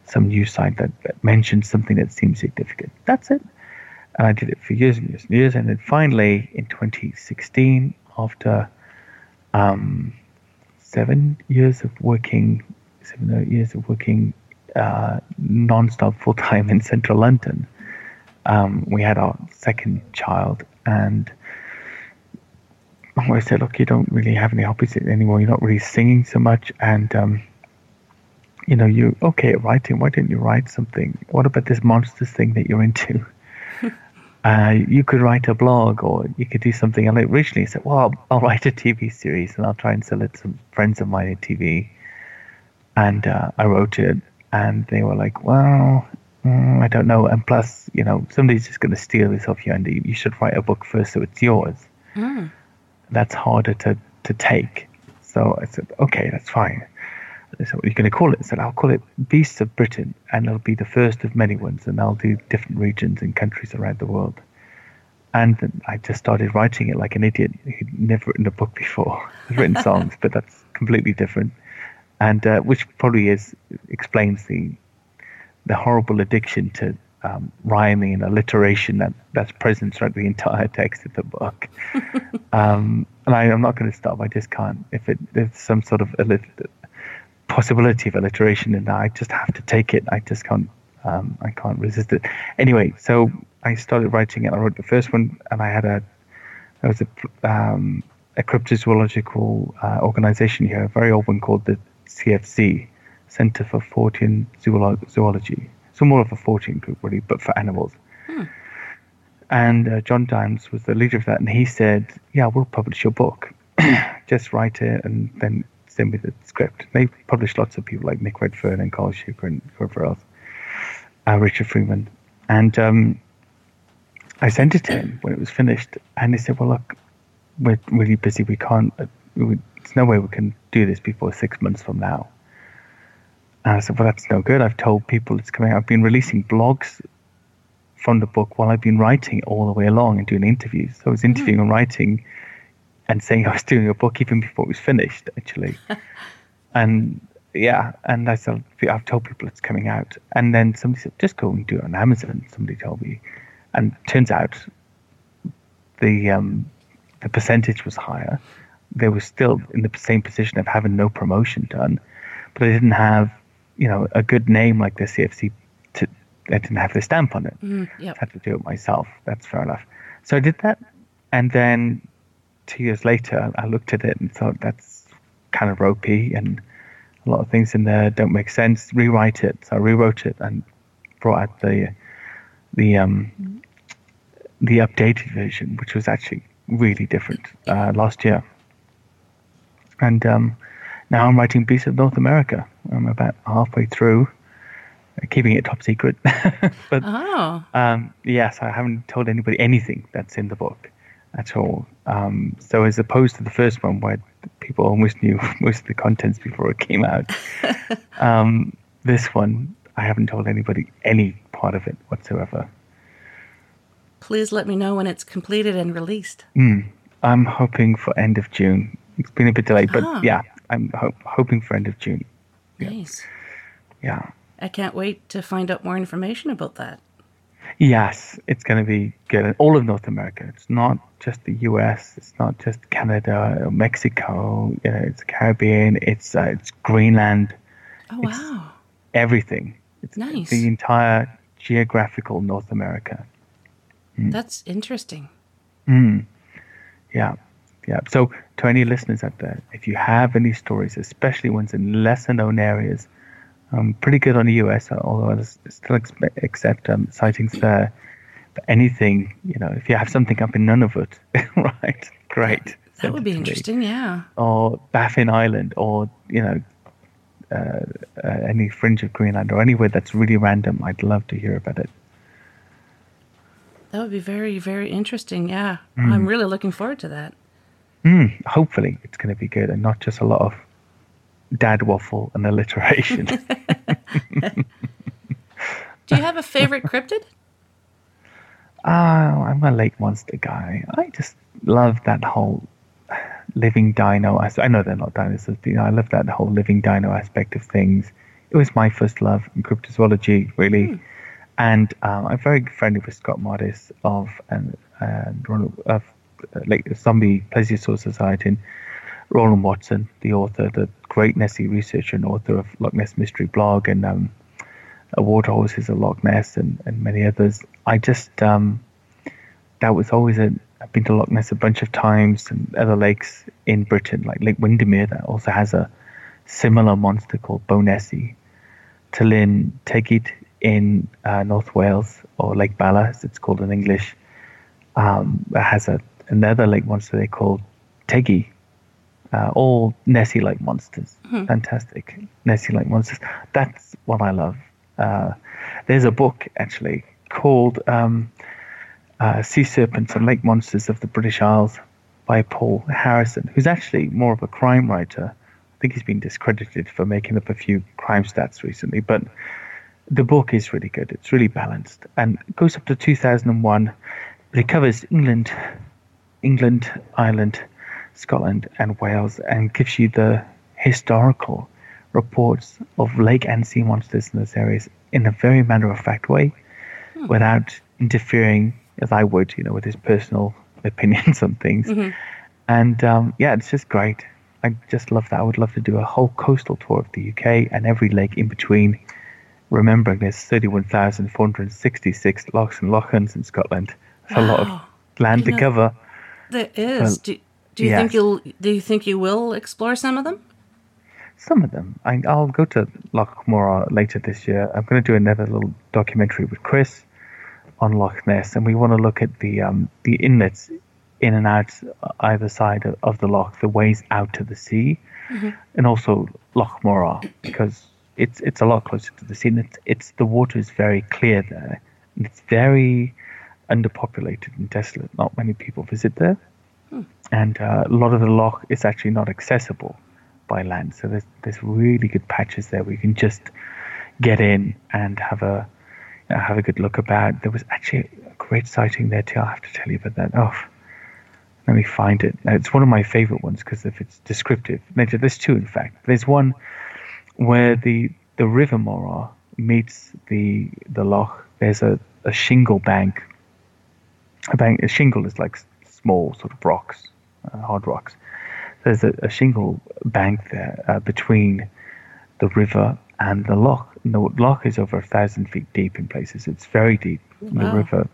some news site that, that mentions something that seems significant. That's it. And I did it for years and years and years. And then finally, in 2016, after um, seven years of working, seven eight years of working uh, non-stop full time in central London, um, we had our second child, and I said, "Look, you don't really have any hobbies anymore. You're not really singing so much, and um, you know, you okay at writing. Why didn't you write something? What about this monsters thing that you're into?" [laughs] Uh, you could write a blog or you could do something. And originally, I said, well, I'll, I'll, write a TV series and I'll try and sell it to some friends of mine in TV. And uh, I wrote it, and they were like, well, mm, I don't know. And plus, you know, somebody's just going to steal this off you, and you should write a book first so it's yours. Mm. That's harder to, to take. So I said, okay, that's fine. They said, what are you going to call it? I said, I'll call it Beasts of Britain, and it'll be the first of many ones, and I'll do different regions and countries around the world. And I just started writing it like an idiot who'd never written a book before. [laughs] I've written songs, but that's completely different. And uh, which probably is explains the the horrible addiction to um, rhyming and alliteration that, that's present throughout the entire text of the book. [laughs] um, and I, am not going to stop. I just can't. If it, there's some sort of possibility of alliteration and. I just have to take it. I just can't. Um, I can't resist it. Anyway, so I started writing it. I wrote the first one, and I had a there was a um, a cryptozoological uh, organization here, a very old one called the CFZ, Center for Fortean Zoology. So more of a Fortean group, really, but for animals. Hmm. And uh, Jon Downes was the leader of that, and he said, "Yeah, we'll publish your book. [clears throat] Just write it, and then with the script. They published lots of people like Nick Redfern and Karl Shuker and whoever else, uh, Richard Freeman. And um, I sent it to him when it was finished, and he said, "Well, look, we're really busy. We can't. Uh, we, there's no way we can do this before six months from now." And I said, "Well, that's no good. I've told people it's coming. I've been releasing blogs from the book while I've been writing all the way along and doing interviews. So I was interviewing mm. and writing." And saying I was doing a book even before it was finished, actually. [laughs] and yeah, and I said, I've told people it's coming out. And then somebody said, just go and do it on Amazon. Somebody told me. And turns out the um, the percentage was higher. They were still in the same position of having no promotion done, but they didn't have, you know, a good name like the CFZ. To, I didn't have the stamp on it. Mm, yep. I had to do it myself. That's fair enough. So I did that, and then two years later, I looked at it and thought that's kind of ropey and a lot of things in there don't make sense. Rewrite it. So I rewrote it and brought out the the um, the updated version, which was actually really different uh, last year. And um, now I'm writing Beast of North America. I'm about halfway through, keeping it top secret. [laughs] but oh. um, yes, I haven't told anybody anything that's in the book at all. Um, so as opposed to the first one where people almost knew [laughs] most of the contents before it came out, [laughs] um, this one I haven't told anybody any part of it whatsoever. Please let me know when it's completed and released. Mm, I'm hoping for end of June. It's been a bit delayed, but oh. yeah, I'm ho- hoping for end of June. Yeah. Nice. Yeah. I can't wait to find out more information about that. Yes, it's going to be good in all of North America. It's not just the U.S. It's not just Canada or Mexico. You know, it's Caribbean. It's uh, it's Greenland. Oh wow! everything. It's nice. The entire geographical North America. Mm. That's interesting. Mm. Yeah, yeah. So to any listeners out there, if you have any stories, especially ones in lesser known areas um, pretty good on the US, although I still expect, accept um, sightings there. But anything, you know, if you have something up in Nunavut, [laughs] right, great. That would be interesting, yeah. Or Baffin Island, or, you know, uh, uh, any fringe of Greenland, or anywhere that's really random. I'd love to hear about it. That would be very, very interesting, yeah. Mm. I'm really looking forward to that. Mm, hopefully, it's going to be good and not just a lot of dad waffle and alliteration. [laughs] [laughs] Do you have a favorite cryptid? Oh, I'm a lake monster guy. I just love that whole living dino. I know they're not dinosaurs, but you know, I love that whole living dino aspect of things. It was my first love in cryptozoology, really. And um, I'm very friendly with Scott Mardis of and and Ronald, of uh, like Zombie Plesiosaur Society and Roland Watson, the author, the great Nessie researcher and author of Loch Ness Mystery Blog and um, a Water Horses of Loch Ness and, and many others. I just um, that was always a I've been to Loch Ness a bunch of times and other lakes in Britain, like Lake Windermere, that also has a similar monster called Bownessie. Llyn Tegid in uh, North Wales, or Lake Bala, as it's called in English, um, it has a another lake monster they call Teggy. Uh, all Nessie-like monsters, fantastic Nessie-like monsters. That's what I love. Uh, there's a book actually called um, uh, Sea Serpents and Lake Monsters of the British Isles by Paul Harrison, who's actually more of a crime writer. I think he's been discredited for making up a few crime stats recently, but the book is really good. It's really balanced and goes up to 2001. But it covers England, England, Ireland, Scotland, and Wales, and gives you the historical reports of lake and sea monsters in those areas in a very matter of fact way, without interfering, as I would, you know, with his personal [laughs] opinions on things. And um, yeah, it's just great. I just love that. I would love to do a whole coastal tour of the UK and every lake in between. Remembering there's 31,466 lochs and lochans in Scotland. That's a lot of Wow. land to You know- cover. There is. Well, do, do you think you'll do you think you will explore some of them? Some of them. I, I'll go to Loch Morar later this year. I'm going to do another little documentary with Chris on Loch Ness, and we want to look at the um, the inlets in and out either side of, the loch, the ways out to the sea, and also Loch Morar because it's it's a lot closer to the sea. And it's, it's the water is very clear there, and it's very underpopulated and desolate. Not many people visit there, and uh, a lot of the loch is actually not accessible by land. So there's there's really good patches there where you can just get in and have a you know, have a good look about. There was actually a great sighting there too. I have to tell you about that. Oh, let me find it. Now, it's one of my favorite ones because if it's descriptive. There's two in fact. There's one where the the river Morar meets the the loch. There's a, a shingle bank. A bank. A shingle is like small sort of rocks, uh, hard rocks there's a, a shingle bank there uh, between the river and the loch. And the loch is over a thousand feet deep in places. It's very deep. And The river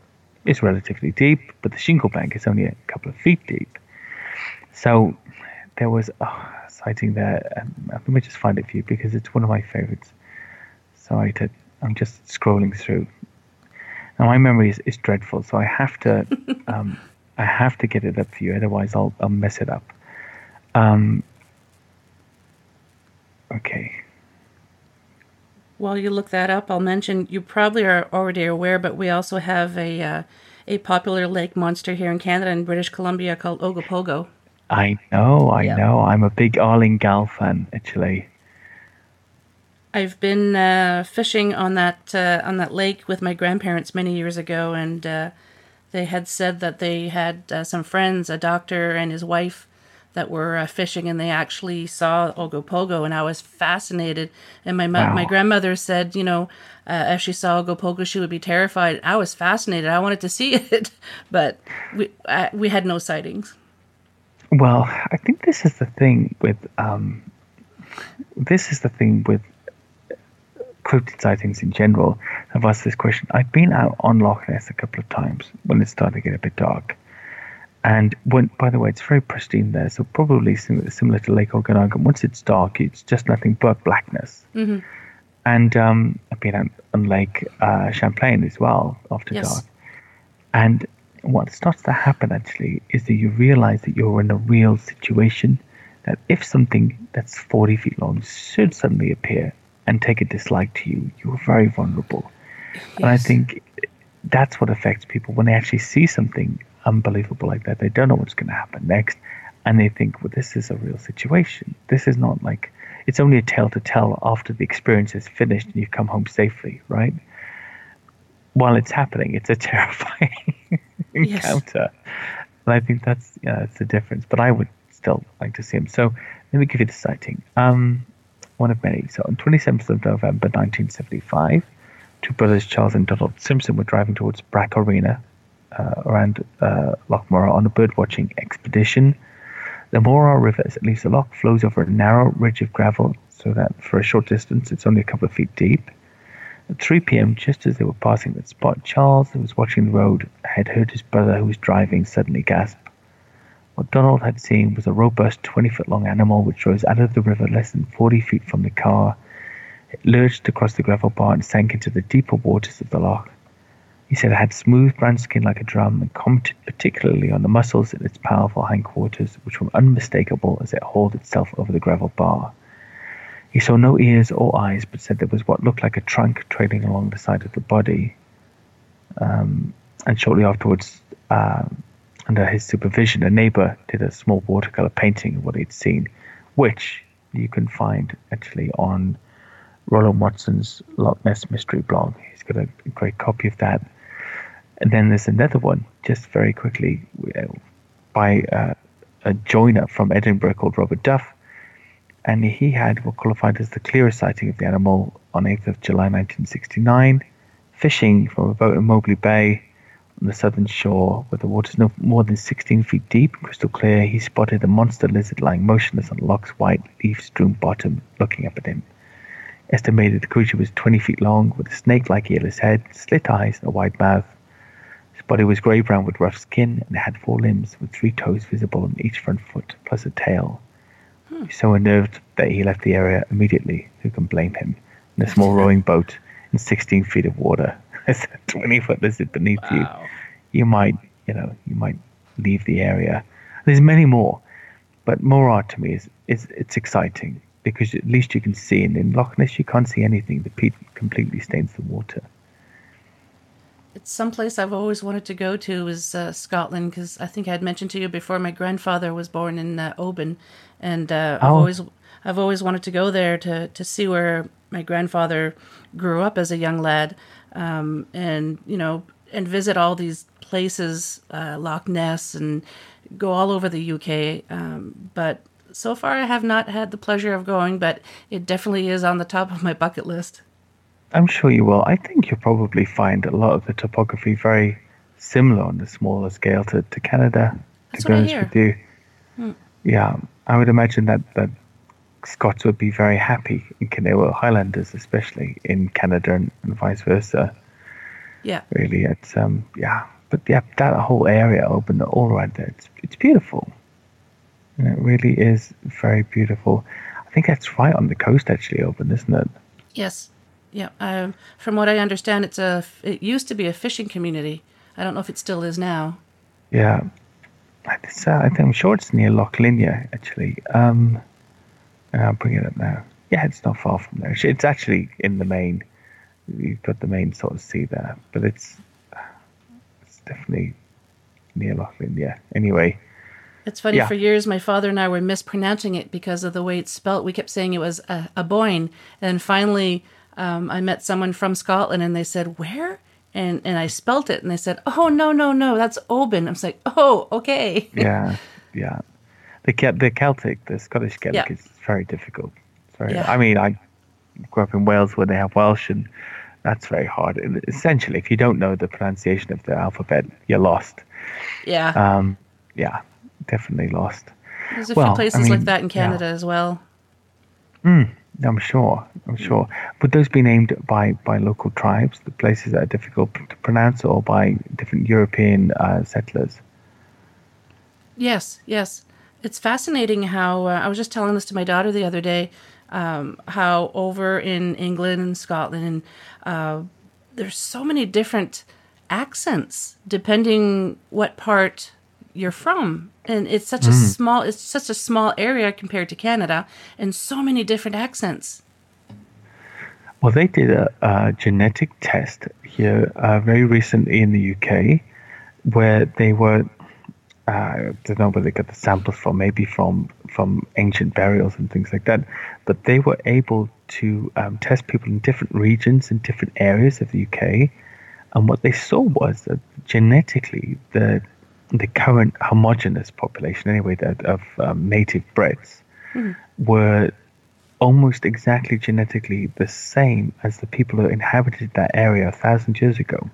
is relatively deep, but the shingle bank is only a couple of feet deep. So there was a sighting there. Um, let me just find it for you because it's one of my favorites. Sorry to, I'm just scrolling through. Now my memory is, is dreadful, so I have to, [laughs] um, I have to get it up for you. Otherwise, I'll, I'll mess it up. Um, okay. While you look that up, I'll mention you probably are already aware, but we also have a uh, a popular lake monster here in Canada and British Columbia called Ogopogo. I know, I Yeah. know. I'm a big Arling Gal fan, actually. I've been uh, fishing on that uh, on that lake with my grandparents many years ago, and uh, they had said that they had uh, some friends, a doctor and his wife, that were uh, fishing, and they actually saw Ogopogo, and I was fascinated. And my mo- my grandmother said, you know, uh, if she saw Ogopogo, she would be terrified. I was fascinated. I wanted to see [laughs] it, but we uh, we had no sightings. Well, I think this is the thing with um, this is the thing with cryptid sightings in general. I've asked this question. I've been out on Loch Ness a couple of times when it started to get a bit dark, and when by the way, it's very pristine there. So probably similar, similar to Lake Okanagan. Once it's dark, it's just nothing but blackness. And um, I've been out on Lake uh, Champlain as well after Yes. dark. And what starts to happen actually is that you realize that you're in a real situation. That if something that's 40 feet long should suddenly appear and take a dislike to you, you're very vulnerable. And I think that's what affects people when they actually see something unbelievable like that. They don't know what's going to happen next. And they think, well, this is a real situation. This is not like, it's only a tale to tell after the experience is finished and you've come home safely, right? while it's happening, it's a [laughs] terrifying encounter. And I think that's yeah, that's the difference. But I would still like to see him. So let me give you the sighting. Um, one of many. So on 27th of November 1975, two brothers Charles and Donald Simpson were driving towards Bracorina uh, around uh, Loch Morar on a birdwatching expedition. The Morar River, as it leaves the loch, flows over a narrow ridge of gravel, so that for a short distance it's only a couple of feet deep. At 3 p.m., just as they were passing that spot, Charles, who was watching the road, had heard his brother, who was driving, suddenly gasp. What Donald had seen was a robust 20 foot long animal which rose out of the river less than 40 feet from the car. Lurched across the gravel bar and sank into the deeper waters of the loch. He said it had smooth brown skin like a drum and commented particularly on the muscles in its powerful hindquarters, which were unmistakable as it hauled itself over the gravel bar. He saw no ears or eyes, but said there was what looked like a trunk trailing along the side of the body. Um, and shortly afterwards, uh, under his supervision, a neighbor did a small watercolor painting of what he'd seen, which you can find actually on Roland Watson's Loch Ness Mystery blog. He's got a, great copy of that. And then there's another one, just very quickly, by uh, a joiner from Edinburgh called Robert Duff and he had what qualified as the clearest sighting of the animal on 8th of July 1969, fishing from a boat in Meoble Bay on the southern shore, where the water is no more than 16 feet deep and crystal clear. He spotted a monster lizard lying motionless on loch's white leaf-strewn bottom, looking up at him. Estimated the creature was 20 feet long, with a snake-like earless head, slit eyes, and a wide mouth. His body was grey-brown with rough skin, and it had four limbs, with three toes visible on each front foot, plus a tail. Hmm. So unnerved that he left the area immediately. Who can blame him? In a small [laughs] rowing boat in 16 feet of water, [laughs] there's a 20 foot lizard beneath wow. you. You might, you know, you might leave the area. There's many more, but Morar to me is, is it's exciting because at least you can see, and in Loch Ness you can't see anything. The peat completely stains the water it's someplace I've always wanted to go to is uh, Scotland because I think I had mentioned to you before my grandfather was born in uh, Oban, and uh, oh. I've always I've always wanted to go there to to see where my grandfather grew up as a young lad, um, and you know and visit all these places, uh, Loch Ness, and go all over the UK. Um, but so far, I have not had the pleasure of going, but it definitely is on the top of my bucket list. I'm sure you will. I think you'll probably find a lot of the topography very similar on the smaller scale to, to Canada. That's to be honest with you, hmm. yeah, I would imagine that that Scots would be very happy in Canada, Highlanders especially in Canada, and, and vice versa. Yeah, really, it's um, yeah, but yeah, that whole area open all around there, it's it's beautiful. And it really is very beautiful. I think that's right on the coast, actually, open, isn't it? Yes. Yeah, um, from what I understand, it's a. It used to be a fishing community. I don't know if it still is now. Yeah, it's, uh, I think I'm sure it's near Loch Linnhe actually. Um, I'll bring it up now. Yeah, it's not far from there. It's actually in the main. You've got the main sort of sea there, but it's it's definitely near Loch Linnhe. Anyway. It's funny. Yeah. For years, my father and I were mispronouncing it because of the way it's spelt. We kept saying it was a, a Boyne, and finally um, I met someone from Scotland and they said, Where? And and I spelt it and they said, Oh no, no, no, that's Oban. I was like, Oh, okay. [laughs] Yeah, yeah. The the Celtic, the Scottish Celtic yeah. is very difficult. very yeah. I mean, I grew up in Wales where they have Welsh and that's very hard. And essentially, if you don't know the pronunciation of the alphabet, you're lost. Yeah. Um, yeah, definitely lost. There's a well, few places I mean, like that in Canada yeah. as well. Mm, I'm sure. I'm sure. Would those be named by, by local tribes, the places that are difficult to pronounce, or by different European uh, settlers? Yes, yes. It's fascinating how uh, I was just telling this to my daughter the other day. Um, how over in England and Scotland, uh, there's so many different accents depending what part you're from and it's such mm. a small it's such a small area compared to canada and so many different accents well they did a, a genetic test here uh, very recently in the uk where they were uh, I don't know where they got the samples from, maybe from from ancient burials and things like that. But they were able to um, test people in different regions in different areas of the UK And what they saw was that genetically, the the current homogenous population, anyway, that of um, native Brits, mm. were almost exactly genetically the same as the people who inhabited that area a thousand years ago.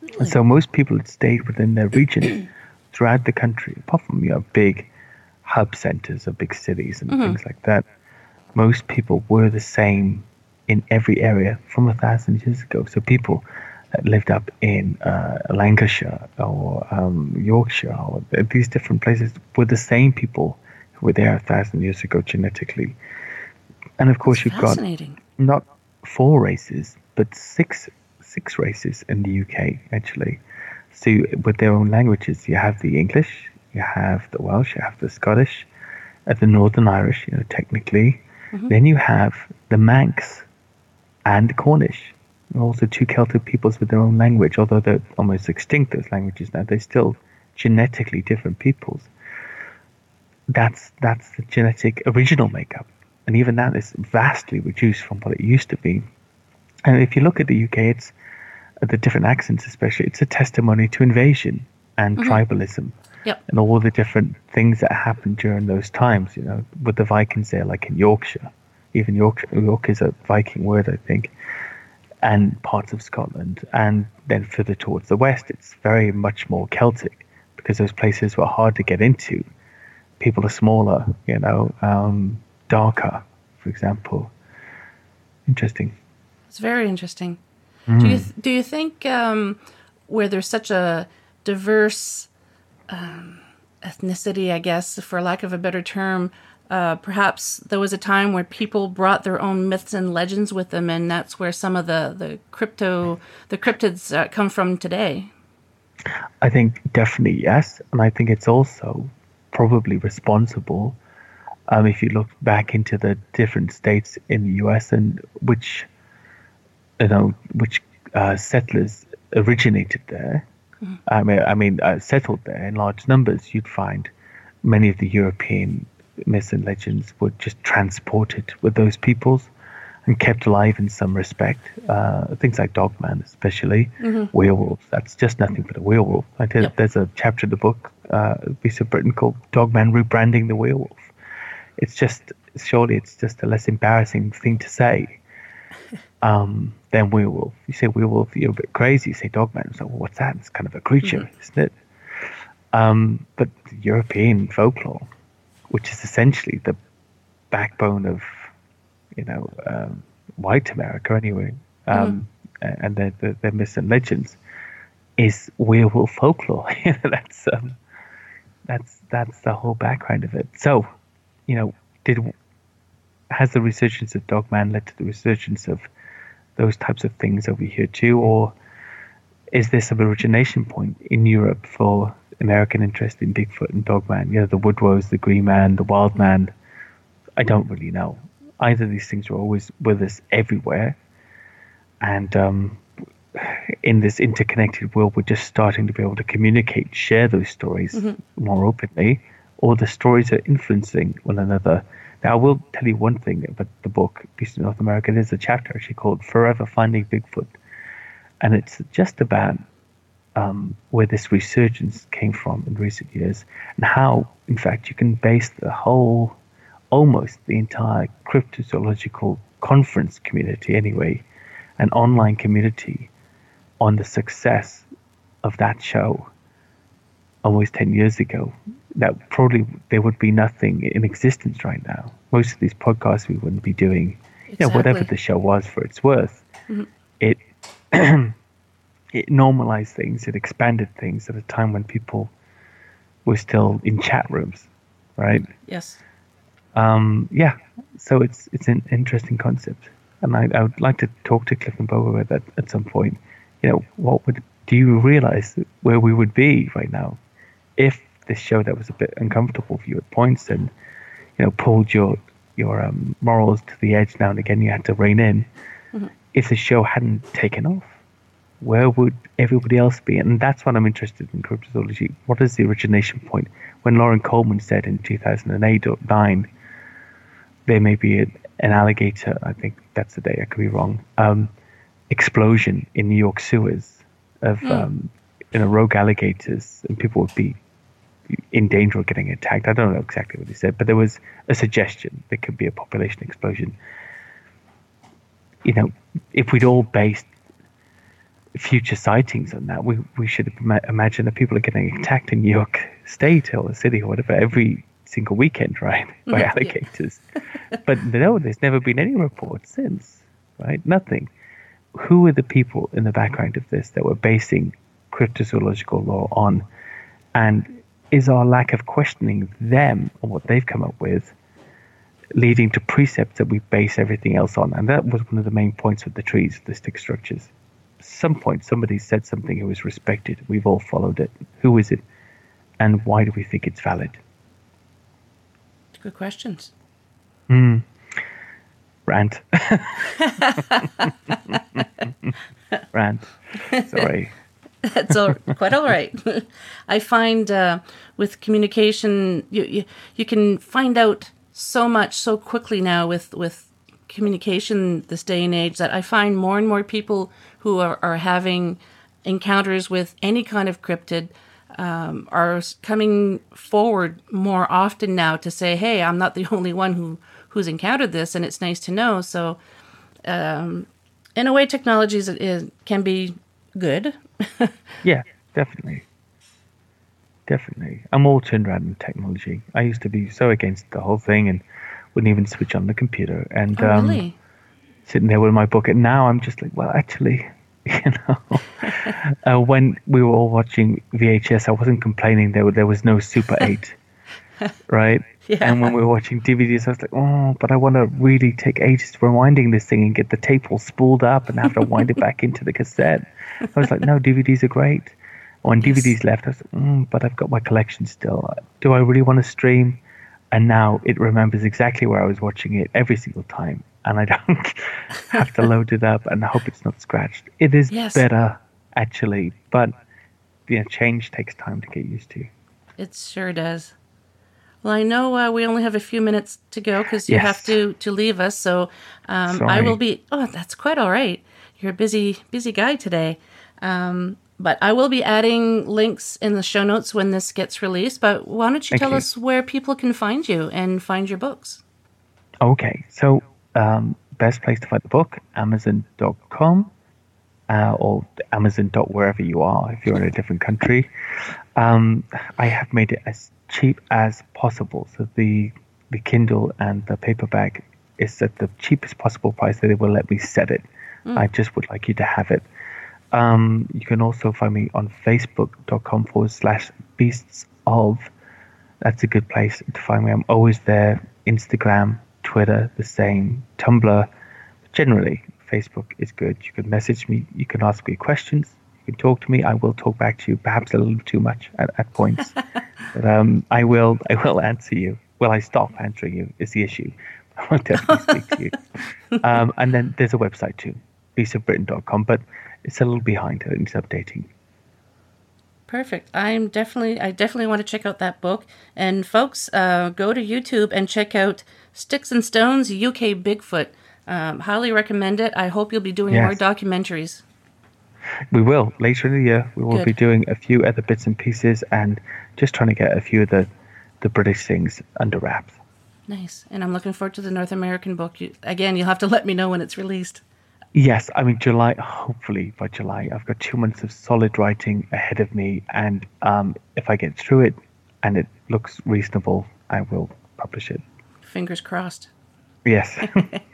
Really? And so most people had stayed within their region [clears throat] throughout the country, apart from you know big hub centers of big cities and mm-hmm. things like that. Most people were the same in every area from a thousand years ago. So people lived up in uh, Lancashire or um, Yorkshire or these different places were the same people who were there a thousand years ago genetically. And of course, That's you've got not four races, but six six races in the UK actually. So with their own languages, you have the English, you have the Welsh, you have the Scottish, uh, the Northern Irish, you know, technically. Mm-hmm. Then you have the Manx and the Cornish, also two Celtic peoples with their own language, although they're almost extinct, those languages now, they're still genetically different peoples. That's, that's the genetic original makeup. And even that is vastly reduced from what it used to be. And if you look at the UK, it's uh, the different accents, especially, it's a testimony to invasion and mm-hmm. tribalism. Yep. And all the different things that happened during those times, you know, with the Vikings there, like in Yorkshire. Even York, York is a Viking word, I think and parts of Scotland. And then further towards the west, it's very much more Celtic because those places were hard to get into. People are smaller, you know, um, darker, for example. Interesting. It's very interesting. Mm. Do you th- do you think um, where there's such a diverse um, ethnicity, I guess, for lack of a better term, uh, perhaps there was a time where people brought their own myths and legends with them, and that's where some of the the crypto the cryptids uh, come from today. I think definitely yes, and I think it's also probably responsible. Um, if you look back into the different states in the U.S. and which you know which uh, settlers originated there, mm-hmm. I mean, I mean uh, settled there in large numbers, you'd find many of the European myths and legends were just transported with those peoples and kept alive in some respect. Uh, things like Dogman, especially mm-hmm. werewolves. That's just nothing but a werewolf. I did, yep. There's a chapter in the book, uh, Beasts of Britain called Dogman rebranding the werewolf. It's just surely it's just a less embarrassing thing to say [laughs] um, than werewolf. You say werewolf, you're a bit crazy. You say Dogman, so well, what's that? It's kind of a creature, mm-hmm. isn't it? Um, but European folklore which is essentially the backbone of, you know, um, white America anyway, um, mm-hmm. and their, their, their myths and legends, is werewolf folklore. [laughs] that's um, that's that's the whole background of it. So, you know, did has the resurgence of Dogman led to the resurgence of those types of things over here too, or is this some origination point in Europe for American interest in Bigfoot and Dogman. You know, the Woodwose, the Green Man, the Wild Man. I don't really know. Either these things were always with us everywhere. And um, in this interconnected world, we're just starting to be able to communicate, share those stories mm-hmm. more openly, or the stories are influencing one another. Now, I will tell you one thing about the book, Beast of North America. There's a chapter actually called Forever Finding Bigfoot. And it's just about um, where this resurgence came from in recent years, and how, in fact, you can base the whole, almost the entire cryptozoological conference community, anyway, an online community, on the success of that show almost 10 years ago. That probably there would be nothing in existence right now. Most of these podcasts we wouldn't be doing, exactly. you know, whatever the show was for its worth. Mm-hmm. It [clears throat] it normalized things, it expanded things at a time when people were still in chat rooms, right? Yes. Um, yeah, so it's it's an interesting concept, and I, I would like to talk to Cliff and Bob about that at some point. You know, what would do you realize where we would be right now if this show that was a bit uncomfortable for you at points and you know pulled your your um, morals to the edge now and again, you had to rein in. Mm-hmm. If the show hadn't taken off, where would everybody else be? And that's what I'm interested in cryptozoology. What is the origination point? When Loren Coleman said in 2008 or 9, there may be a, an alligator, I think that's the day, I could be wrong, um, explosion in New York sewers. of Hmm. um, you know rogue alligators, and people would be in danger of getting attacked. I don't know exactly what he said, but there was a suggestion there could be a population explosion. You know, if we'd all based future sightings on that, we we should imagine that people are getting attacked in New York State or the city or whatever every single weekend, right, [laughs] by mm, alligators. but no, there's never been any reports since, right? Nothing. Who are the people in the background of this that were basing cryptozoological law on? And is our lack of questioning them on what they've come up with leading to precepts that we base everything else on? And that was one of the main points with the trees, the stick structures. Some point somebody said something it was respected. We've all followed it. Who is it? And why do we think it's valid? Good questions. Rant. [laughs] Rant. Sorry. That's all, quite all right. I find uh, with communication, you, you you can find out so much so quickly now with with communication this day and age that I find more and more people who are, are having encounters with any kind of cryptid um, are coming forward more often now to say, "Hey, I'm not the [laughs] only one who who's encountered this, and it's nice to know." So, um, in a way, technology is, is, can be good. [laughs] Yeah, definitely. Definitely. I'm all turned around in technology. I used to be so against the whole thing and wouldn't even switch on the computer. And Oh, um, really? Sitting there with my book, and now I'm just like, well, actually, [laughs] you know, [laughs] uh, when we were all watching VHS, I wasn't complaining there, there was no Super [laughs] 8, right? Yeah. And when we were watching DVDs, I was like, oh, but I want to really take ages rewinding this thing and get the tape all spooled up and have to wind it back into the cassette. I was like, no, DVDs are great. When Yes. DVDs left, I was like, mm, but I've got my collection still. Do I really want to stream? And now it remembers exactly where I was watching it every single time. And I don't [laughs] have to load it up and hope it's not scratched. It is Yes. better, actually, but you know, change takes time to get used to. It sure does. Well, I know uh, we only have a few minutes to go because you Yes. have to to leave us. So um, I will be. Oh, that's quite all right. You're a busy busy guy today. Um, but I will be adding links in the show notes when this gets released. But why don't you Thank tell you. us where people can find you and find your books? Okay, so um, best place to find the book, Amazon.com uh, or Amazon. wherever you are if you're in a different country. Um, I have made it as cheap as possible. So the the Kindle and the paperback is at the cheapest possible price that they will let me set it. I just would like you to have it. Um, you can also find me on facebook.com forward slash beasts of. That's a good place to find me. I'm always there. Instagram, Twitter, the same. Tumblr. Generally, Facebook is good. You can message me. You can ask me questions. You can talk to me. I will talk back to you, perhaps a little too much at, at points. [laughs] but um, I will. I will answer you. Will I stop answering you? Is the issue. [laughs] I will definitely speak to you. [laughs] Um, and then there's a website too, beastofbritain.com, but it's a little behind. It needs updating. Perfect. I'm definitely, I definitely want to check out that book. And folks, uh, go to YouTube and check out Sticks and Stones UK Bigfoot. Um, highly recommend it. I hope you'll be doing Yes. more documentaries. We will later in the year. We will Good. be doing a few other bits and pieces, and just trying to get a few of the the British things under wraps. Nice. And I'm looking forward to the North American book. You, again, you'll have to let me know when it's released. Yes, I mean July. Hopefully by July, I've got two months of solid writing ahead of me, and um, if I get through it and it looks reasonable, I will publish it. Fingers crossed. Yes, [laughs]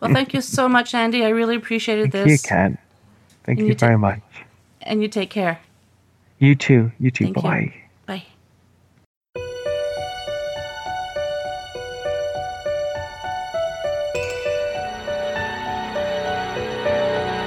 Well, thank you so much, Andy. I really appreciated thank you, this. Ken. Thank And you you ta- very much. And you take care. You too. You too. Thank. Bye. Bye.